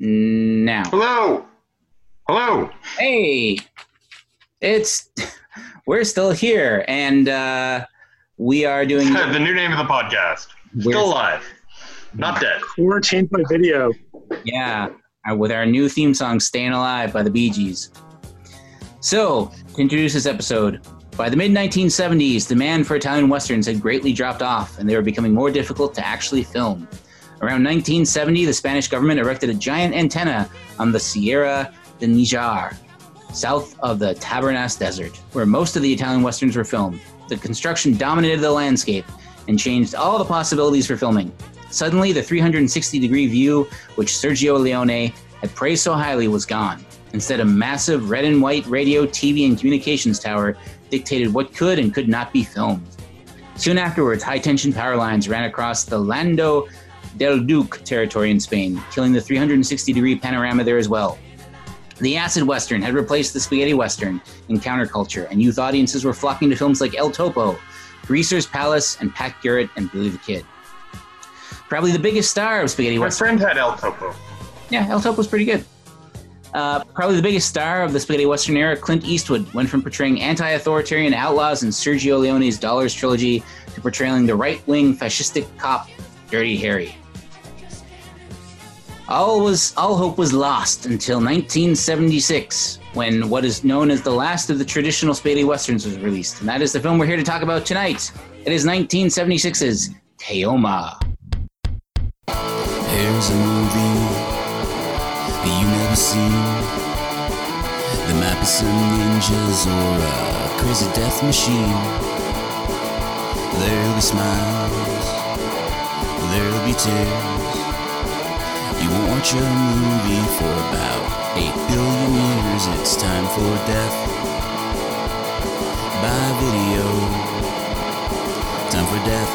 now. Hello. Hello. Hey, it's we're still here, and uh, we are doing the new name of the podcast. We're- Still alive. Not dead. Quarantined by video. yeah uh, with our new theme song "Staying Alive" by the Bee Gees. So, to introduce this episode, by the mid 1970s, demand for Italian westerns had greatly dropped off, and they were becoming more difficult to actually film. Around 1970, the Spanish government erected a giant antenna on the Sierra de Nijar, south of the Tabernas Desert, where most of the Italian westerns were filmed. The construction dominated the landscape and changed all the possibilities for filming. Suddenly, the 360 degree view, which Sergio Leone had praised so highly, was gone. Instead, a massive red and white radio, TV, and communications tower dictated what could and could not be filmed. Soon afterwards, high tension power lines ran across the Lando del Duque territory in Spain, killing the 360 degree panorama there as well. The acid western had replaced the spaghetti western in counterculture, and youth audiences were flocking to films like El Topo, Greaser's Palace, and Pat Garrett and Billy the Kid. Probably the biggest star of spaghetti My western. My friend had El Topo. Yeah, El Topo's pretty good. Uh, probably the biggest star of the spaghetti western era, Clint Eastwood went from portraying anti-authoritarian outlaws in Sergio Leone's Dollars trilogy to portraying the right-wing fascistic cop Dirty Harry. All was all hope was lost until 1976, when what is known as the last of the traditional spaghetti westerns was released, and that is the film we're here to talk about tonight. It is 1976's Keoma. Here's a movie that you never seen. There might be some ninjas or a crazy death machine. There'll be smiles, there'll be tears. You won't watch a movie for about 8 billion years. It's time for death by video. Time for death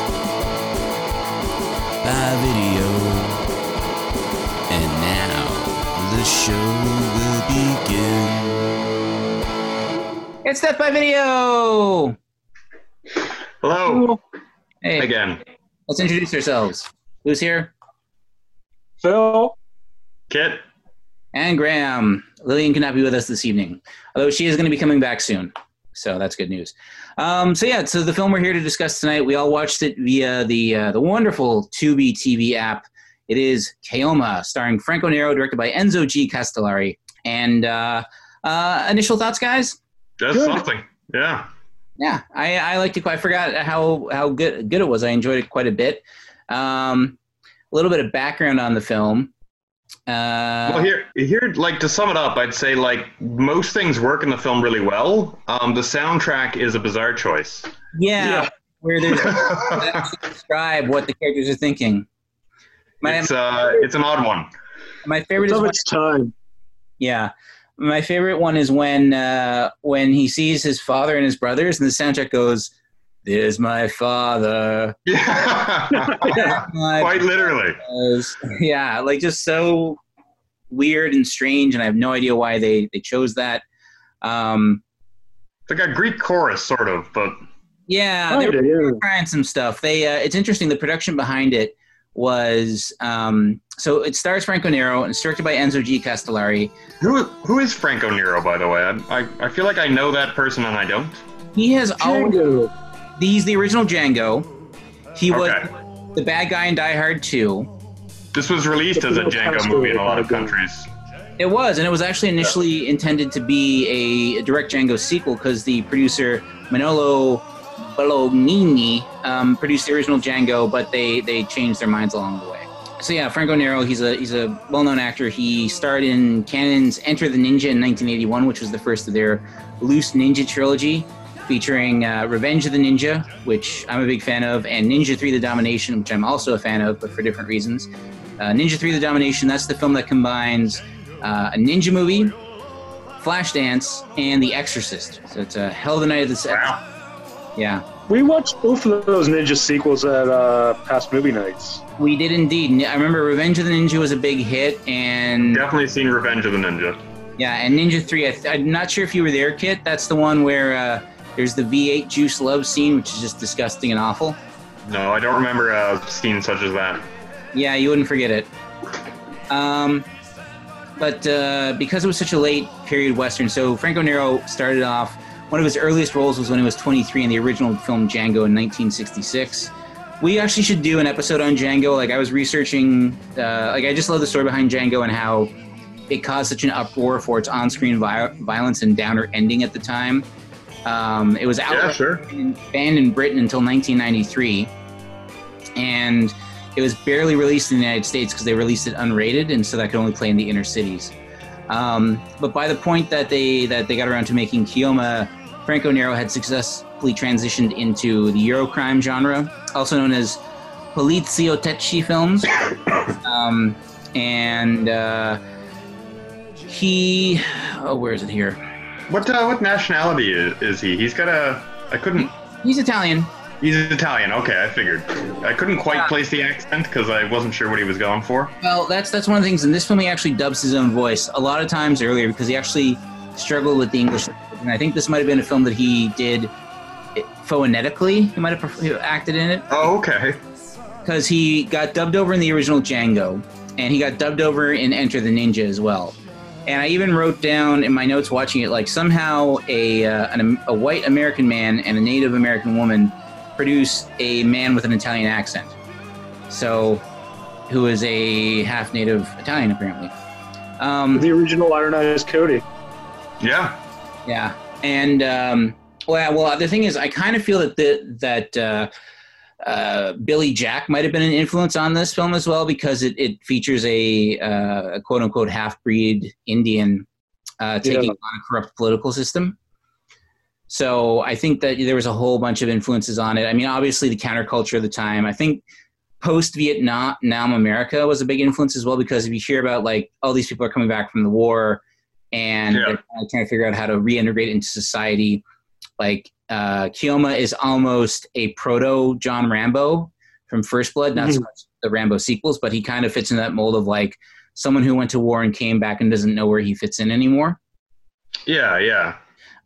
by video. And now the show will begin. It's Death by Video. Hello. Hey, Again. let's introduce ourselves. Who's here? Phil, Kit. And Graham. Lillian cannot be with us this evening, although she is going to be coming back soon. So that's good news. Um, so yeah, so the film we're here to discuss tonight, we all watched it via the uh, the wonderful Tubi TV app. It is Keoma, starring Franco Nero, directed by Enzo G. Castellari. And uh, uh, initial thoughts, guys? That's Good. something. Yeah. Yeah, I, I liked it quite. I forgot how how good good it was. I enjoyed it quite a bit. Um, a little bit of background on the film. Uh, Well, here, here, like to sum it up, I'd say like most things work in the film really well. Um, the soundtrack is a bizarre choice. yeah, Yeah. where there's to describe what the characters are thinking. My it's uh, it's an odd one. my favorite it's is of when, its time. yeah, my favorite one is when uh, when he sees his father and his brothers, and the soundtrack goes, "There's my father." Yeah. My Quite literally. was yeah like just so weird and strange and i have no idea why they they chose that um It's like a Greek chorus, sort of, but yeah they were Kinda, yeah. trying some stuff they uh, it's interesting the production behind it was um so it stars franco nero and it's directed by enzo g castellari who who is Franco Nero, by the way? I, I, I feel like I know that person and I don't. he has always Django. He's the original django he was Okay. the bad guy in die hard 2 This was released as a Django movie in a lot of countries. It was, and it was actually initially intended to be a, direct Django sequel because the producer Manolo Bolognini um, produced the original Django, but they they changed their minds along the way. So yeah, Franco Nero, he's a he's a well-known actor. He starred in Cannon's Enter the Ninja in 1981, which was the first of their loose ninja trilogy, featuring uh, Revenge of the Ninja, which I'm a big fan of, and Ninja 3: The Domination, which I'm also a fan of, but for different reasons. Uh, Ninja 3: The Domination, that's the film that combines uh, a ninja movie, Flashdance, and The Exorcist. So it's a hell of a night at the set. Wow. Yeah, We watched both of those ninja sequels at uh, past movie nights. we did indeed. I remember Revenge of the Ninja was a big hit, and Definitely seen Revenge of the Ninja. yeah, and Ninja 3. I th- I'm not sure if you were there, Kit. That's the one where uh, there's the V8 juice love scene, which is just disgusting and awful. No, I don't remember a scene such as that. Yeah, you wouldn't forget it. Um, but uh, because it was such a late period western, so Franco Nero started off. One of his earliest roles was when he was 23 in the original film Django in 1966. We actually should do an episode on Django. Like I was researching, uh, like I just love the story behind Django and how it caused such an uproar for its on-screen vi- violence and downer ending at the time. Um, it was Yeah, outright sure. banned in Britain until 1993, and it was barely released in the United States because they released it unrated, and so that could only play in the inner cities. Um, but by the point that they that they got around to making Keoma, Franco Nero had successfully transitioned into the Eurocrime genre, also known as poliziotteschi films, um, and uh, he oh where is it here? What uh, what nationality is, is he? He's got a. I couldn't. He's Italian. He's Italian. Okay, I figured. I couldn't quite Yeah. place the accent because I wasn't sure what he was going for. Well, that's that's one of the things in this film. He actually dubs his own voice a lot of times earlier because he actually struggled with the English, and I think this might have been a film that he did phonetically. He might have perf- acted in it Oh, okay. because he got dubbed over in the original Django, and he got dubbed over in Enter the Ninja as well. And I even wrote down in my notes watching it like somehow a uh, an, a white American man and a Native American woman produce a man with an Italian accent. So, who is a half Native Italian apparently. Um, The original Iron Eyes Cody. Yeah. yeah, and um, well, well, the thing is, I kind of feel that the, that uh, uh, Billy Jack might have been an influence on this film as well because it, it features a, uh, a quote unquote half breed Indian uh, taking Yeah. on a corrupt political system. So I think that there was a whole bunch of influences on it. I mean, obviously the counterculture of the time. I think post Vietnam Nam America was a big influence as well because if you hear about like all these people are coming back from the war and Yeah. they're trying to figure out how to reintegrate into society, like uh, Keoma is almost a proto John Rambo from First Blood, not so Mhm. much the Rambo sequels, but he kind of fits in that mold of like someone who went to war and came back and doesn't know where he fits in anymore. Yeah, yeah.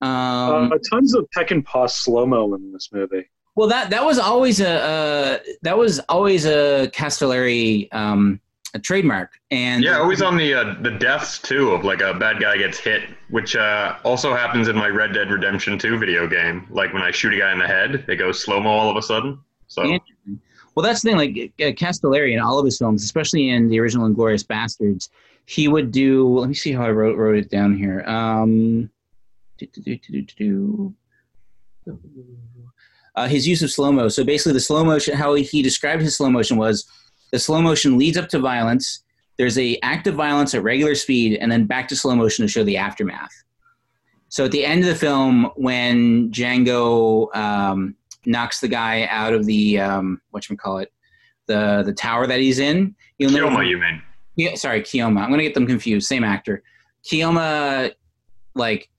Um, uh, tons of Peckinpah slow mo in this movie. Well, that that was always a uh, that was always a Castellari um, a trademark, and Yeah, always on the uh, the deaths too of like a bad guy gets hit, which uh, also happens in my Red Dead Redemption 2 video game. Like when I shoot a guy in the head, it goes slow mo all of a sudden. So. Well, that's the thing. Like uh, Castellari in all of his films, especially in the original *Inglorious Bastards*, he would do. Let me see how I wrote wrote it down here. Um, do, do, do. Uh, his use of slow mo. So basically, the slow motion. How he described his slow motion was the slow motion leads up to violence. There's a act of violence at regular speed, and then back to slow motion to show the aftermath. So at the end of the film, when Django um, knocks the guy out of the um, what call it, the the tower that he's in, you'll know. Keoma, you mean? Yeah, sorry, Keoma. I'm gonna get them confused. Same actor. Keoma, like,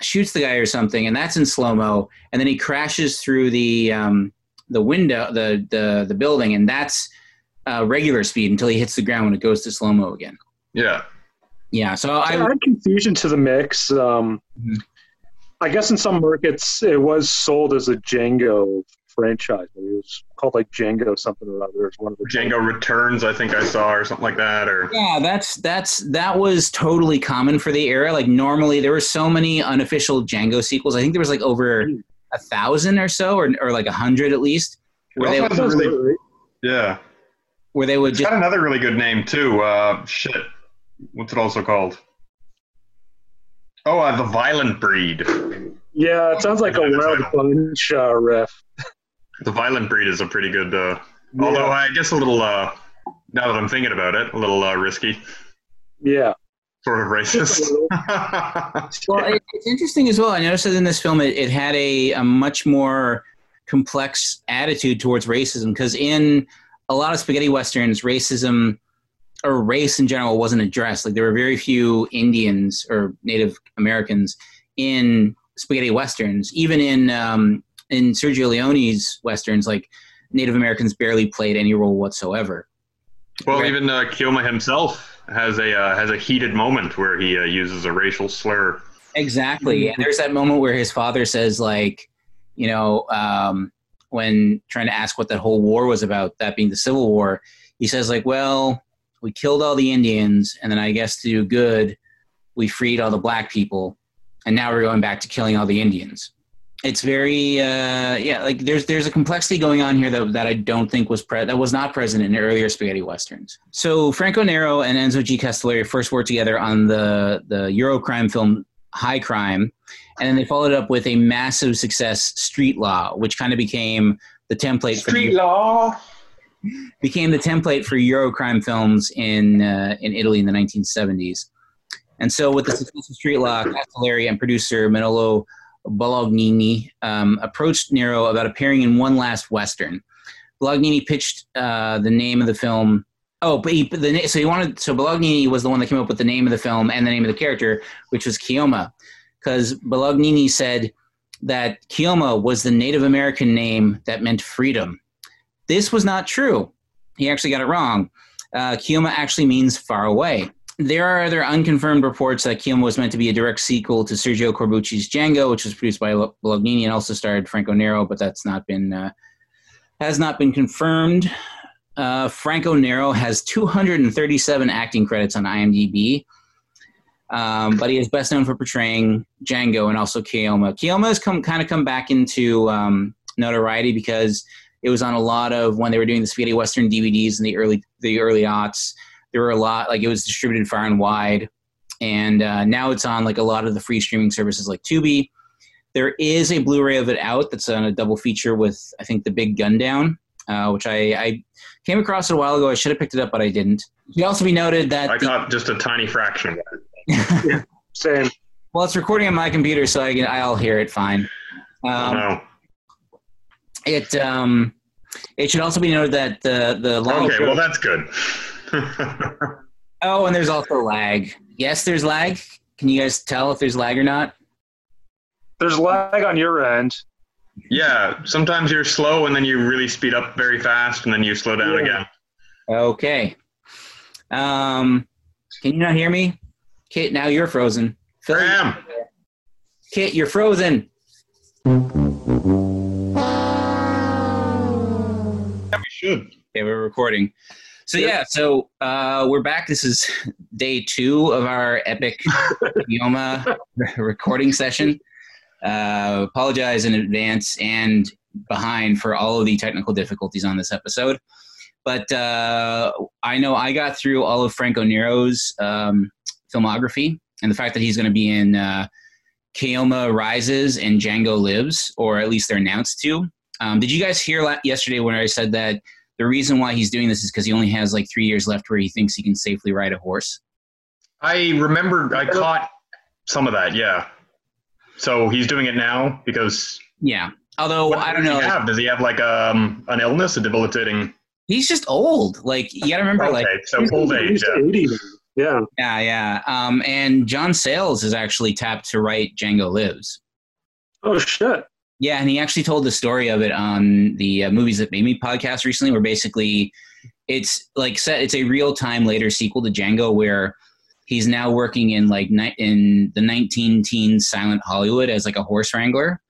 shoots the guy or something, and that's in slow mo, and then he crashes through the um, the window, the the the building, and that's uh, regular speed until he hits the ground when it goes to slow mo again. Yeah. Yeah. So I I add confusion to the mix. Um, Mhm. I guess in some markets it was sold as a Django franchise. It was called like Django something or other. It's one of the Django Returns, I think I saw, or something like that. Or Yeah, that's that's that was totally common for the era. Like normally there were so many unofficial Django sequels. I think there was like over a thousand or so, or or like a hundred at least, where they also really, yeah. Where they would It's just got another really good name too. Uh, shit, what's it also called? Oh, uh, the Violent Breed. Yeah, it sounds like a wild bunch uh, riff. The Violent Breed is a pretty good. Uh, Although. I guess a little. Uh, now that I'm thinking about it, a little uh, risky, yeah. sort of racist. Well, it, it's interesting as well. I noticed that in this film, it, it had a, a much more complex attitude towards racism because in a lot of spaghetti westerns, racism or race in general wasn't addressed. Like there were very few Indians or Native Americans in spaghetti westerns. Even in um, in Sergio Leone's westerns, like Native Americans barely played any role whatsoever. well, Right. even uh, Keoma himself has a uh, has a heated moment where he uh, uses a racial slur. Exactly. And there's that moment where his father says, like, you know, um, when trying to ask what that whole war was about, that being the Civil War, he says, like, well, we killed all the Indians, and then I guess to do good, we freed all the black people, and now we're going back to killing all the Indians. It's very uh, yeah, like there's there's a complexity going on here that, that I don't think was pre- that was not present in earlier spaghetti westerns. So Franco Nero and Enzo G. Castellari first worked together on the the Eurocrime film High Crime, and then they followed up with a massive success, Street Law, which kind of became the template Street for law. became the template for Eurocrime films in uh, in Italy in the 1970s. And so, with the success of Street Law, Castellari and producer Manolo Bolognini um, approached Nero about appearing in one last western. Bolognini pitched uh, the name of the film. Oh, but he, the, so he wanted. So Bolognini was the one that came up with the name of the film and the name of the character, which was Keoma, because Bolognini said that Keoma was the Native American name that meant freedom. This was not true. He actually got it wrong. Uh, Keoma actually means far away. There are other unconfirmed reports that Keoma was meant to be a direct sequel to Sergio Corbucci's Django, which was produced by Lo- Bolognini and also starred Franco Nero, but that's not been uh, has not been confirmed. Uh, Franco Nero has 237 acting credits on IMDb, um, but he is best known for portraying Django and also Keoma. Keoma has come kind of come back into um, notoriety because it was on a lot of when they were doing the spaghetti western DVDs in the early the early aughts. There were a lot like it was distributed far and wide, and uh, now it's on like a lot of the free streaming services like Tubi. There is a Blu-ray of it out that's on a double feature with I think the Big Gun Down, uh, which I, I came across a while ago. I should have picked it up, but I didn't. It also be noted that I the- caught just a tiny fraction of that. Same. well, it's recording on my computer, so I can, I'll hear it fine. Oh, Um, no. It um, it should also be noted that the the long Okay, well that's good. oh, and there's also lag. Yes, there's lag. Can you guys tell if there's lag or not? There's lag on your end. yeah, sometimes you're slow and then you really speed up very fast and then you slow down Yeah. again. Okay. Um, can you not hear me? Kit, now you're frozen. Phil, Graham, Kit, you're frozen. we should. Okay, we're recording. So yeah, so uh, we're back. This is day two of our epic Keoma recording session. Uh, apologize in advance and behind for all of the technical difficulties on this episode. But uh, I know I got through all of Franco Nero's um, filmography and the fact that he's going to be in uh, Keoma Rises and Django Lives, or at least they're announced to. Um, did you guys hear la- yesterday when I said that the reason why he's doing this is because he only has like three years left where he thinks he can safely ride a horse? I remember I caught some of that, yeah. So he's doing it now because Yeah. Although what I don't does know, he have? Does he have like um an illness, a debilitating? he's just old. Like you got to remember, Okay, like so old age. he's Yeah. 80 now. Yeah. yeah, yeah. Um, and John Sayles is actually tapped to write Django Lives. Oh shit. Yeah, and he actually told the story of it on the uh, Movies That Made Me podcast recently, where basically it's like set. It's a real time later sequel to Django, where he's now working in like ni- in the 19 teens silent Hollywood as like a horse wrangler,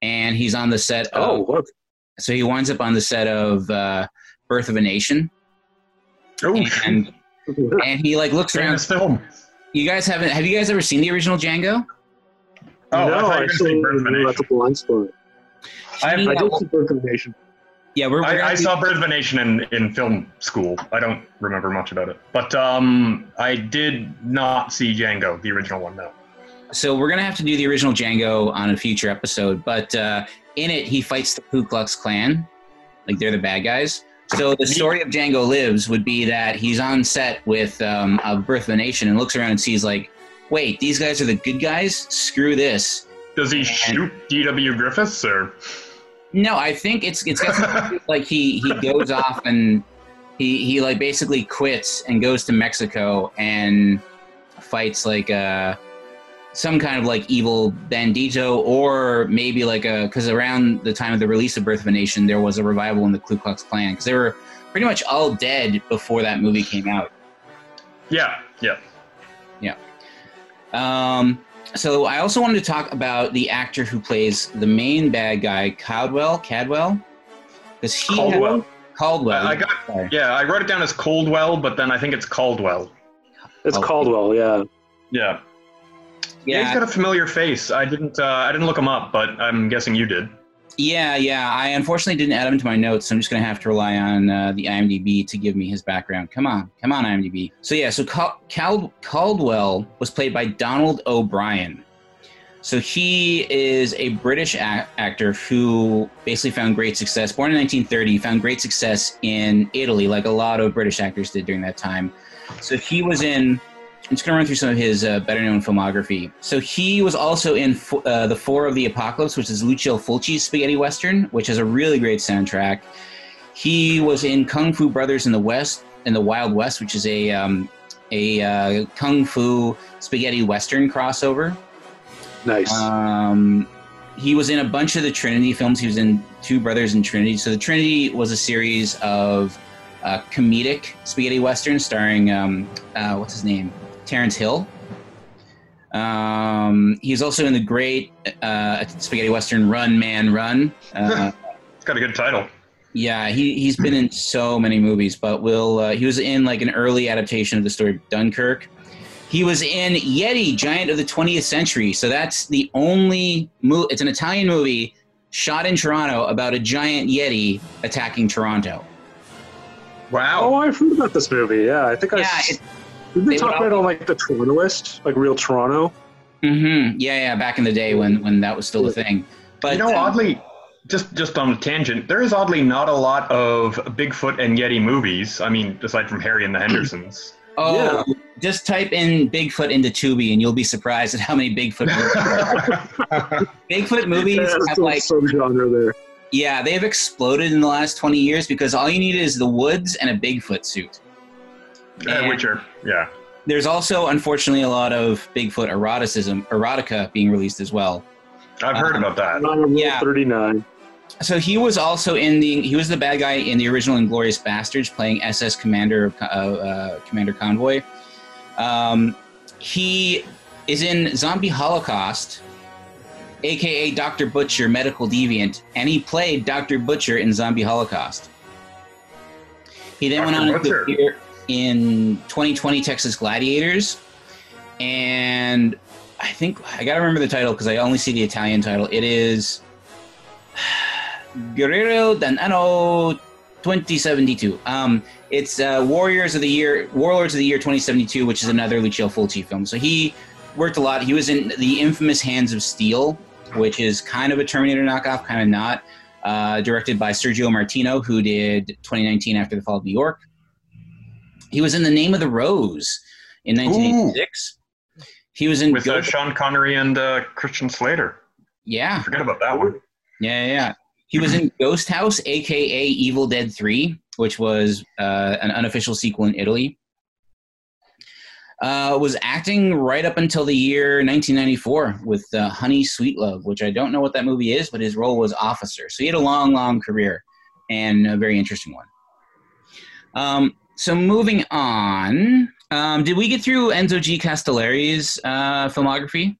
and he's on the set. Of, Oh, look. so he winds up on the set of uh, Birth of a Nation, Oh, and and he like looks around. famous film. You guys haven't? Have you guys ever seen the original Django? Oh, no, I thought you were I gonna saw say Birth of a that's Nation. a blind spot. I, Yeah, I did well- see Birth of a Nation. Yeah, we're, we're I, I be- saw Birth of a Nation in, in film school. I don't remember much about it, but um, I did not see Django, the original one. No. So we're gonna have to do the original Django on a future episode, but uh, in it he fights the Ku Klux Klan, like they're the bad guys. So the story of Django Lives would be that he's on set with um, a Birth of a Nation and looks around and sees like, wait, these guys are the good guys. Screw this. Does he shoot D.W. Griffiths or? No, I think it's it's got something to do with, like he he goes off and he he like basically quits and goes to Mexico and fights like uh some kind of like evil bandito or maybe like a because around the time of the release of Birth of a Nation there was a revival in the Ku Klux Klan because they were pretty much all dead before that movie came out. Yeah, yeah. Yeah um, so I also wanted to talk about the actor who plays the main bad guy, Cadwell. Cadwell, because he Caldwell. Caldwell. I, I got Sorry. yeah. I wrote it down as Coldwell, but then I think it's Caldwell. It's Oh. Caldwell, yeah. Yeah. Yeah, he's got a familiar face. I didn't. Uh, I didn't look him up, but I'm guessing you did. Yeah, yeah. I unfortunately didn't add him to my notes. So I'm just going to have to rely on uh, the IMDb to give me his background. Come on, come on, IMDb. So yeah, so Cal- Cal- Caldwell was played by Donald O'Brien. So he is a British ac- actor who basically found great success. Born in 1930, found great success in Italy, like a lot of British actors did during that time. So he was in. I'm just going to run through some of his uh, better known filmography. So he was also in Fo- uh, The Four of the Apocalypse, which is Lucio Fulci's spaghetti western, which has a really great soundtrack. He was in Kung Fu Brothers in the West, in the Wild West, which is a um, a uh, kung fu spaghetti western crossover. Nice. Um, he was in a bunch of the Trinity films. He was in Two Brothers in Trinity. So the Trinity was a series of uh, comedic spaghetti westerns starring um, uh, what's his name, Terence Hill. Um, he's also in the great uh, spaghetti western Run Man Run. Uh, It's got a good title. yeah, he he's been in so many movies, but will uh, he was in like an early adaptation of the story of Dunkirk. He was in Yeti, Giant of the 20th Century. So that's the only movie. It's an Italian movie shot in Toronto about a giant Yeti attacking Toronto. Wow. oh, I've heard about this movie. Yeah, I think I. Yeah, s- it- Did they they talk about it on like the Torontoist, like real Toronto? hmm Yeah, yeah. Back in the day when when that was still a thing. But you know, um, oddly, just just on a tangent, there is oddly not a lot of Bigfoot and Yeti movies. I mean, aside from Harry and the Hendersons. oh, just type in Bigfoot into Tubi and you'll be surprised at how many Bigfoot movies. there are. Bigfoot movies Yeah, have like some genre there. Yeah, they've exploded in the last 20 years because all you need is the woods and a Bigfoot suit. Uh, And which are yeah. there's also, unfortunately, a lot of Bigfoot eroticism, erotica being released as well. I've heard Um, about that. Not on Rule Yeah. 39. So he was also in the, he was the bad guy in the original Inglorious Bastards playing SS Commander, of, uh, uh, Commander Convoy. Um, he is in Zombie Holocaust, aka Dr. Butcher, Medical Deviant, and he played Dr. Butcher in Zombie Holocaust. He then went Dr. on to appear in 2020 Texas Gladiators, and I think I gotta remember the title because I only see the Italian title. It is Guerrero Danano 2072. Um, it's uh, Warriors of the Year, Warlords of the Year 2072, which is another Lucio Fulci film. So he worked a lot. He was in the infamous Hands of Steel, which is kind of a Terminator knockoff, kind of not. Uh, directed by Sergio Martino, who did 2019 After the Fall of New York. He was in The Name of the Rose in 1986. He was in With uh, Sean Connery and uh, Christian Slater. yeah, Forget about that one. Yeah, yeah, yeah. He was in Ghost House, aka Evil Dead 3, which was uh, an unofficial sequel in Italy. Uh, was acting right up until the year 1994 with uh, Honey Sweet Love, which I don't know what that movie is, but his role was officer. So he had a long, long career and a very interesting one. Um, so moving on, um, did we get through Enzo G. Castellari's uh, filmography?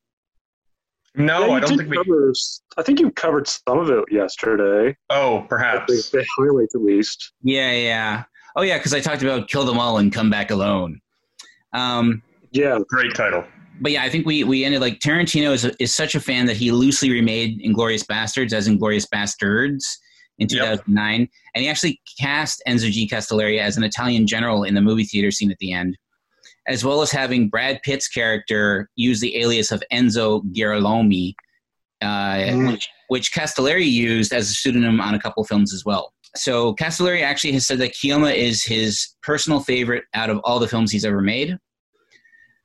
No, Yeah, I don't did think we. cover, s- I think you covered some of it yesterday. Oh, The, perhaps. the highlights, at least. Yeah, yeah. Oh, yeah, because I talked about kill them all and come back alone. Um, Yeah, Great title. but yeah, I think we we ended like Tarantino is is such a fan that he loosely remade Inglorious Bastards as Inglourious Basterds in Yep. 2009, and he actually cast Enzo G. Castellari as an Italian general in the movie theater scene at the end, as well as having Brad Pitt's character use the alias of Enzo Girolami, uh, Mm. which, which Castellari used as a pseudonym on a couple films as well. So Castellari actually has said that Keoma is his personal favorite out of all the films he's ever made.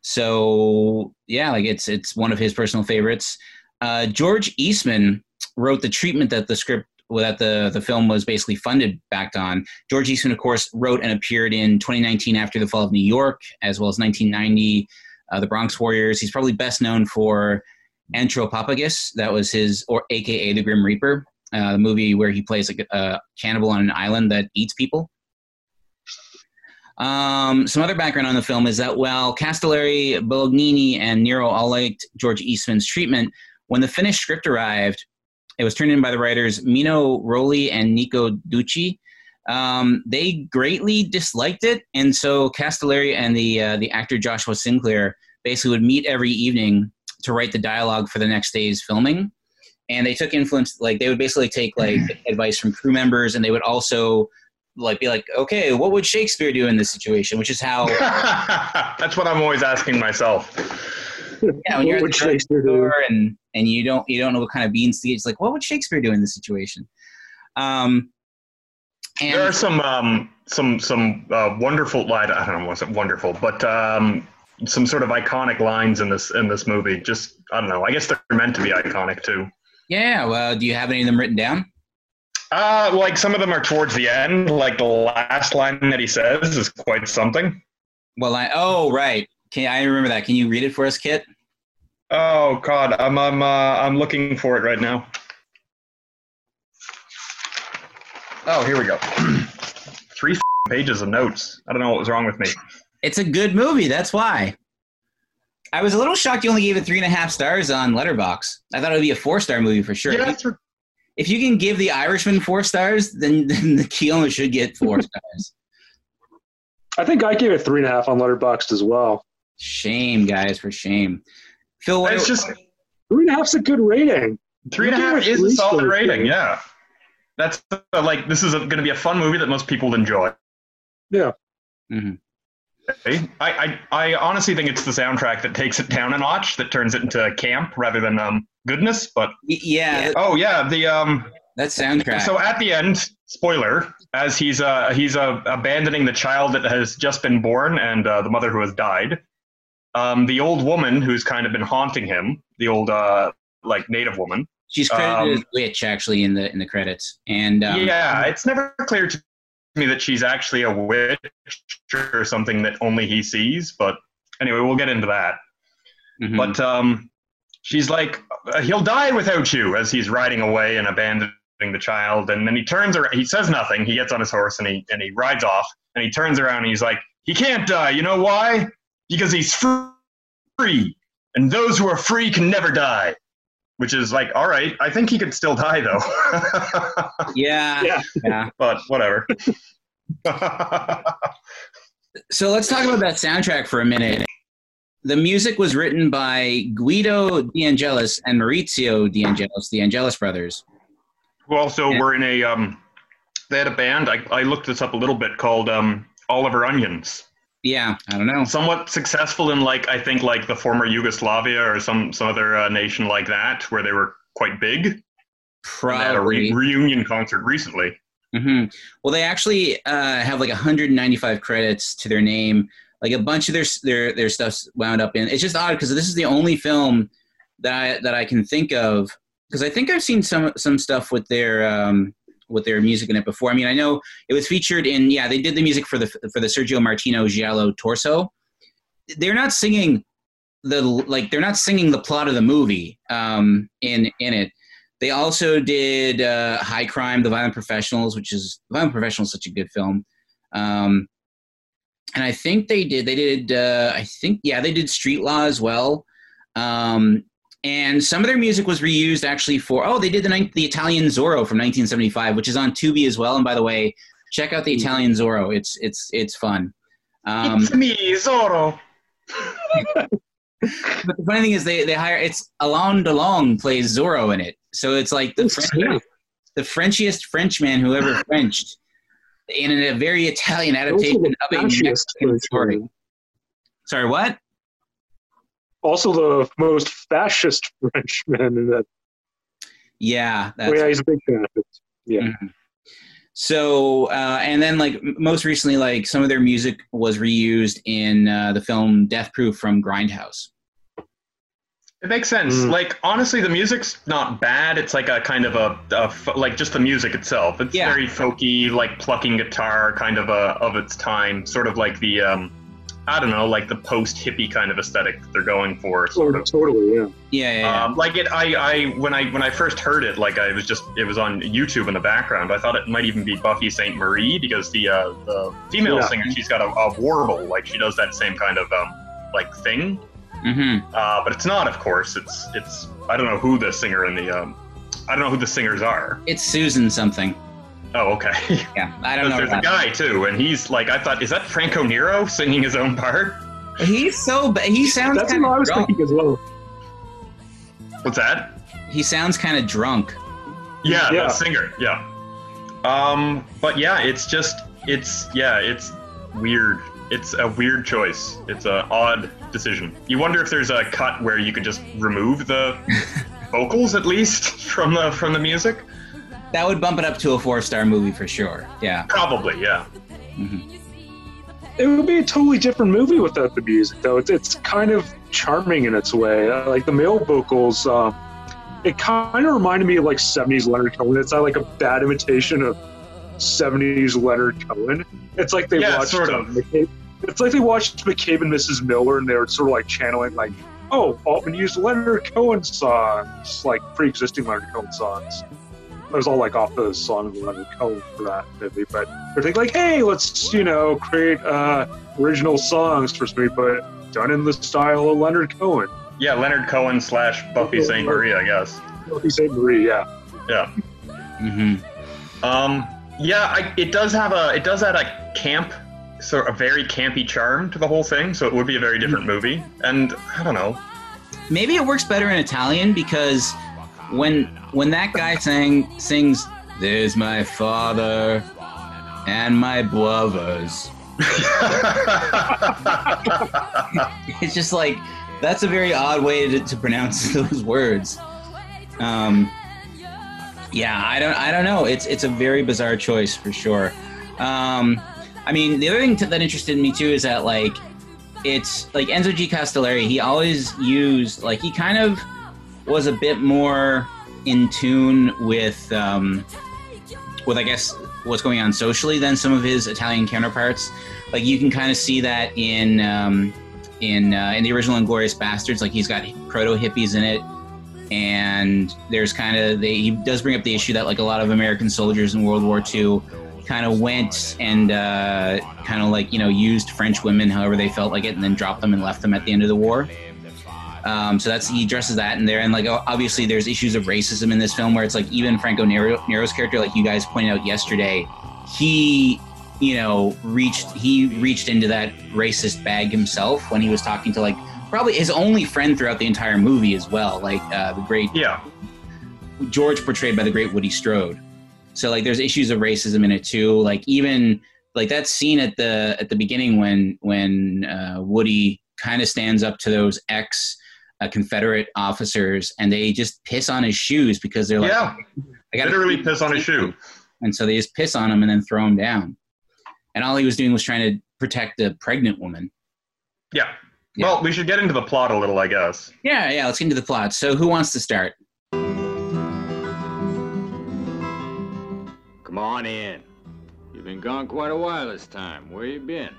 So yeah, like it's it's one of his personal favorites. Uh, George Eastman wrote the treatment that the script that the the film was basically funded backed on. George Eastman, of course, wrote and appeared in 2019 After the Fall of New York, as well as 1990 uh, The Bronx Warriors. He's probably best known for Anthropophagus. That was his, or AKA the Grim Reaper, uh, the movie where he plays a, a cannibal on an island that eats people. Um, some other background on the film is that while Castellari, Bolognini, and Nero all liked George Eastman's treatment, when the finished script arrived, it was turned in by the writers Mino Roli and Nico Ducci. Um, they greatly disliked it, and so Castellari and the uh, the actor Joshua Sinclair basically would meet every evening to write the dialogue for the next day's filming. And they took influence, like they would basically take like advice from crew members, and they would also like be like, okay, what would Shakespeare do in this situation? Which is how That's what I'm always asking myself. Yeah, when you're at the Shakespeare store and and you don't you don't know what kind of beans to get. It's like, what would Shakespeare do in this situation? Um, and There are some um, some some uh, wonderful. I don't know, was it wonderful, but um, some sort of iconic lines in this in this movie. Just I don't know. I guess they're meant to be iconic too. yeah, well, do you have any of them written down? Uh, like some of them are towards the end. Like the last line that he says is quite something. Well, I oh right, can I remember that? Can you read it for us, Kit? Oh God, I'm I'm uh, I'm looking for it right now. Oh, here we go. Three f- pages of notes. I don't know what was wrong with me. It's a good movie. That's why. I was a little shocked you only gave it three and a half stars on Letterboxd. I thought it would be a four star movie for sure. Yeah, If, that's you, if you can give The Irishman four stars, then, then the Keanu should get four stars. I think I gave it three and a half on Letterboxd as well. Shame, guys, for shame. Phil, what, it's just Three and a half's a good rating. three and a You half gave it is a solid stars, rating. yeah. Yeah, that's uh, like this is going to be a fun movie that most people would enjoy. Yeah. Mhm. I, I I honestly think it's the soundtrack that takes it down a notch, that turns it into camp rather than um goodness. But yeah, oh yeah, the um that soundtrack. So at the end, spoiler, as he's uh, he's uh, abandoning the child that has just been born and uh, the mother who has died, um, the old woman who's kind of been haunting him, the old uh, like native woman. She's credited um, as witch actually in the in the credits, and um, yeah, it's never clear to me that she's actually a witch or something that only he sees. But anyway, we'll get into that. mhm. But um, she's like, uh, he'll die without you as he's riding away and abandoning the child. And then he turns around. He says nothing. He gets on his horse and he and he rides off. And he turns around and he's like, he can't die. You know why? Because he's free, and those who are free can never die. Which is like, all right. I think he could still die though. yeah, Yeah. yeah. but whatever. So let's talk about that soundtrack for a minute. The music was written by Guido De Angelis and Maurizio De Angelis, the Angelis brothers. who also Yeah. were in a um, they had a band. I, I looked this up a little bit called um, Oliver Onions. Yeah, I don't know. somewhat successful in like I think like the former Yugoslavia or some some other uh, nation like that where they were quite big. And they had a Probably. re- reunion concert recently. hmm Well, they actually uh, have like 195 credits to their name. Like a bunch of their their their stuff's wound up in. It's just odd because this is the only film that I that I can think of because I think I've seen some some stuff with their um, with their music in it before. I mean, I know it was featured in yeah they did the music for the for the Sergio Martino Giallo Torso. They're not singing the like they're not singing the plot of the movie um, in in it. They also did uh, High Crime, The Violent Professionals, which is Violent Professionals, is such a good film. Um, and I think they did. They did. Uh, I think yeah, they did Street Law as well. Um, and some of their music was reused actually for. Oh, they did the the Italian Zorro from 1975, which is on Tubi as well. And by the way, check out the Italian Zorro. It's it's it's fun. Um, it's me, Zorro. but the funny thing is, they they hire it's Alain Delon plays Zorro in it, so it's like the French, snap. the Frenchiest Frenchman who ever Frenched in a very Italian adaptation of a fascist Mexican story. Sorry, what? Also, the most fascist Frenchman in that. Yeah, Oh, that's yeah, he's a big fan of it. Yeah. Mhm. So, uh, and then like most recently, like some of their music was reused in uh, the film Death Proof from Grindhouse. It makes sense. Mm. Like honestly, the music's not bad. It's like a kind of a like just the music itself. It's Yeah. very folky, like plucking guitar, kind of a of its time. Sort of like the um, I don't know, like the post hippie kind of aesthetic they're going for. Sort Oh, of. totally, yeah. Yeah, yeah, yeah. Um, like it, I, I when I when I first heard it, like I was just it was on YouTube in the background. I thought it might even be Buffy Saint Marie because the uh, the female Yeah. singer she's got a, a warble, like she does that same kind of um, like thing. hmm Uh, but it's not, of course. It's it's I don't know who the singer in the um, I don't know who the singers are. It's Susan something. Oh, okay. Yeah, I don't know. There's a guy too, and he's like, I thought, is that Franco Nero singing his own part? He's so ba- he sounds That's kind what I of was drunk. thinking as well. What's that? He sounds kind of drunk. Yeah, Yeah. the singer. Yeah. Um, but yeah, it's just, it's yeah, it's weird. It's a weird choice. It's a odd decision. You wonder if there's a cut where you could just remove the vocals at least from the from the music. That would bump it up to a four star movie for sure. Yeah. Probably, yeah. It would be a totally different movie without the music, though. It's, it's kind of charming in its way. Uh, like the male vocals, um, it kind of reminded me of like 70s Leonard Cohen. It's not like a bad imitation of 70s Leonard Cohen. It's like they Yeah, watched sort uh, of. McCabe, it's like they watched McCabe and Mrs. Miller, and they were sort of like channeling like, oh, Altman used Leonard Cohen songs, like pre-existing Leonard Cohen songs. It was all like off the song of Leonard Cohen for that movie, but they're thinking like, hey, let's you know create uh, original songs for somebody, but done in the style of Leonard Cohen. Yeah, Leonard Cohen slash Buffy St. Marie, I guess. Buffy St. Marie, yeah. Yeah. hmm Um, yeah, I, it does have a it does add a camp, sort of a very campy charm to the whole thing. So it would be a very different movie. And I don't know. Maybe it works better in Italian because when when that guy sang sings "There's my father and my brothers," it's just like that's a very odd way to, to pronounce those words. Um, yeah, I don't I don't know. It's it's a very bizarre choice for sure. Um, I mean, the other thing that interested me too is that like it's like Enzo G. Castellari. He always used like he kind of was a bit more in tune with um, with I guess what's going on socially than some of his Italian counterparts. Like you can kind of see that in um, in uh, in the original Inglorious Bastards. Like he's got proto hippies in it, and there's kind of he does bring up the issue that like a lot of American soldiers in World War II kind of went and uh, kind of like you know used French women however they felt like it, and then dropped them and left them at the end of the war. Um, so that's he addresses that in there, and like obviously there's issues of racism in this film where it's like even Franco Nero, Nero's character, like you guys pointed out yesterday, he you know reached he reached into that racist bag himself when he was talking to like probably his only friend throughout the entire movie as well, like uh, the great yeah, George portrayed by the great Woody Strode. So like there's issues of racism in it too. Like even like that scene at the at the beginning when when uh, Woody kind of stands up to those ex uh, Confederate officers and they just piss on his shoes because they're like, yeah. I got to Literally piss on his shoe. and so they just piss on him and then throw him down. And all he was doing was trying to protect a pregnant woman. Yeah. Yeah. Well, we should get into the plot a little, I guess. Yeah, yeah. Let's get into the plot. So who wants to start? Come on in. You've been gone quite a while this time. Where you been?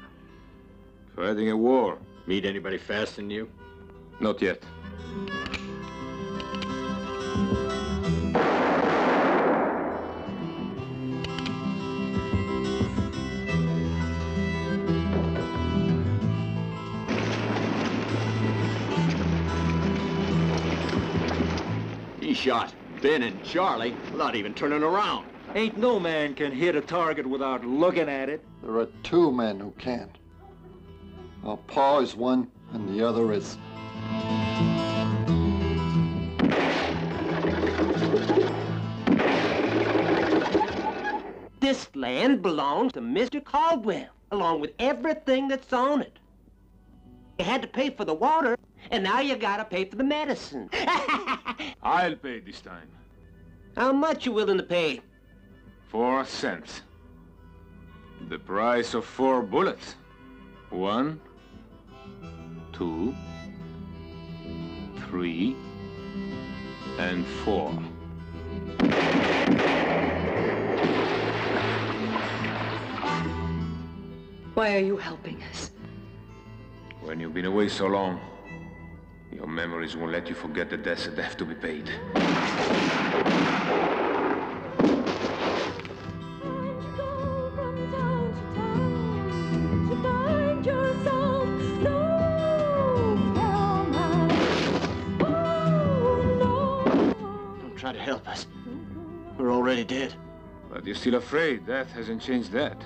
Fighting a war. Meet anybody faster than you? Not yet. He shot Ben and Charlie without even turning around. Ain't no man can hit a target without looking at it. There are two men who can't. Now, Paul is one, and the other is. This land belongs to Mr. Caldwell, along with everything that's on it. You had to pay for the water, and now you gotta pay for the medicine. I'll pay this time. How much you willing to pay? Four cents. The price of four bullets. One, two, three, and four. Why are you helping us? When you've been away so long, your memories won't let you forget the debts that have to be paid. Help us. We're already dead. But you're still afraid. Death hasn't changed that.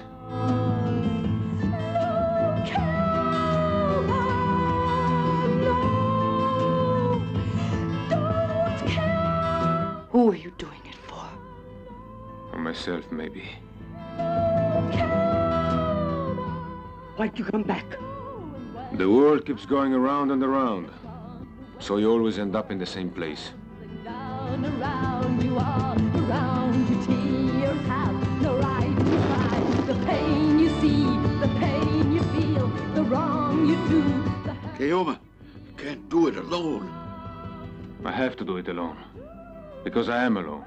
Who are you doing it for? For myself, maybe. Why'd you come back? The world keeps going around and around. So you always end up in the same place. Down around you all you tears have no right to hide the pain you see, the pain you feel, the wrong you do. The Keoma, you can't do it alone. I have to do it alone. Because I am alone.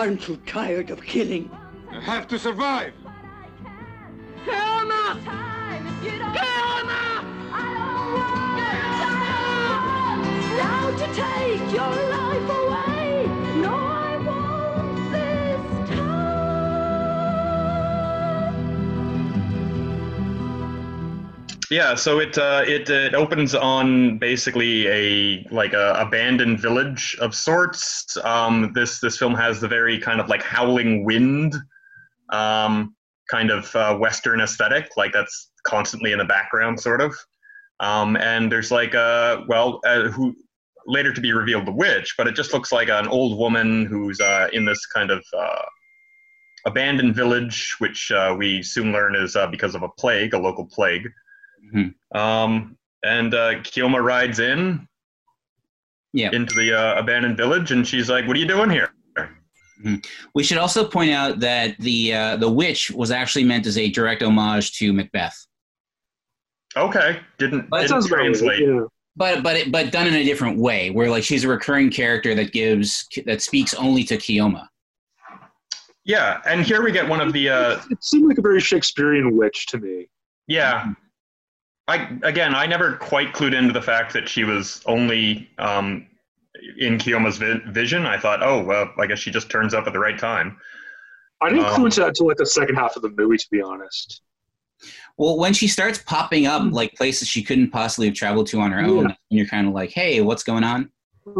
Aren't you tired of killing? I have to survive! Yeah, so it uh, it it opens on basically a like a abandoned village of sorts. Um, this this film has the very kind of like howling wind, um, kind of uh, western aesthetic, like that's constantly in the background, sort of. Um, and there's like a well, uh, who later to be revealed the witch, but it just looks like an old woman who's uh, in this kind of uh, abandoned village, which uh, we soon learn is uh, because of a plague, a local plague. Um, and uh, Keoma rides in yeah. into the uh, abandoned village, and she's like, "What are you doing here?" We should also point out that the uh, the witch was actually meant as a direct homage to Macbeth. Okay, didn't, That didn't sounds about right, translate. yeah. But but it, but done in a different way, where like she's a recurring character that gives that speaks only to Keoma. Yeah, and here we get one of the uh, It seemed like a very Shakespearean witch to me. yeah. I again, I never quite clued into the fact that she was only um, in Keoma's vi- vision. I thought, oh well, I guess she just turns up at the right time. I didn't Um, clue into that until like the second half of the movie, to be honest. Well, when she starts popping up like places she couldn't possibly have traveled to on her own, and you're kind of like, hey, what's going on?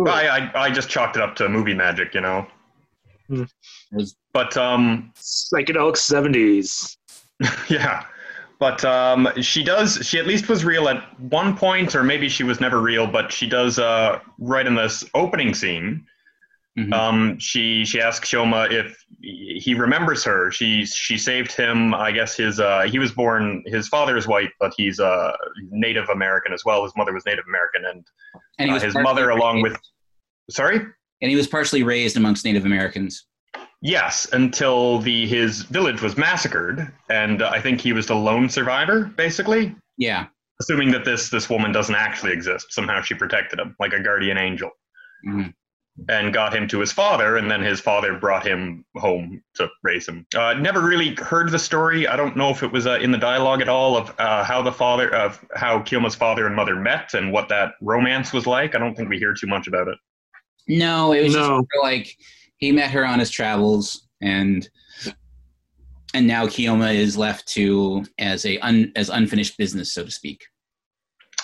I, I I just chalked it up to movie magic, you know. Hmm. But um, Psychedelic seventies. yeah but um, she does she at least was real at one point or maybe she was never real but she does uh, right in this opening scene. Um, she she asks Keoma if he remembers her. She she saved him i guess his uh, he was born his father is white but he's uh, native american as well. His mother was native american and, And uh, his mother along raised- with sorry? And he was partially raised amongst Native Americans. Yes, until the his village was massacred, and uh, I think he was the lone survivor, basically. Yeah. Assuming that this this woman doesn't actually exist, somehow she protected him like a guardian angel, Mhm. and got him to his father, and then his father brought him home to raise him. Uh, never really heard the story. I don't know if it was uh, in the dialogue at all of uh, how the father of how Keoma's father and mother met and what that romance was like. I don't think we hear too much about it. No, it was just No. sort of like he met her on his travels, and and now Keoma is left to as a un, as unfinished business, so to speak.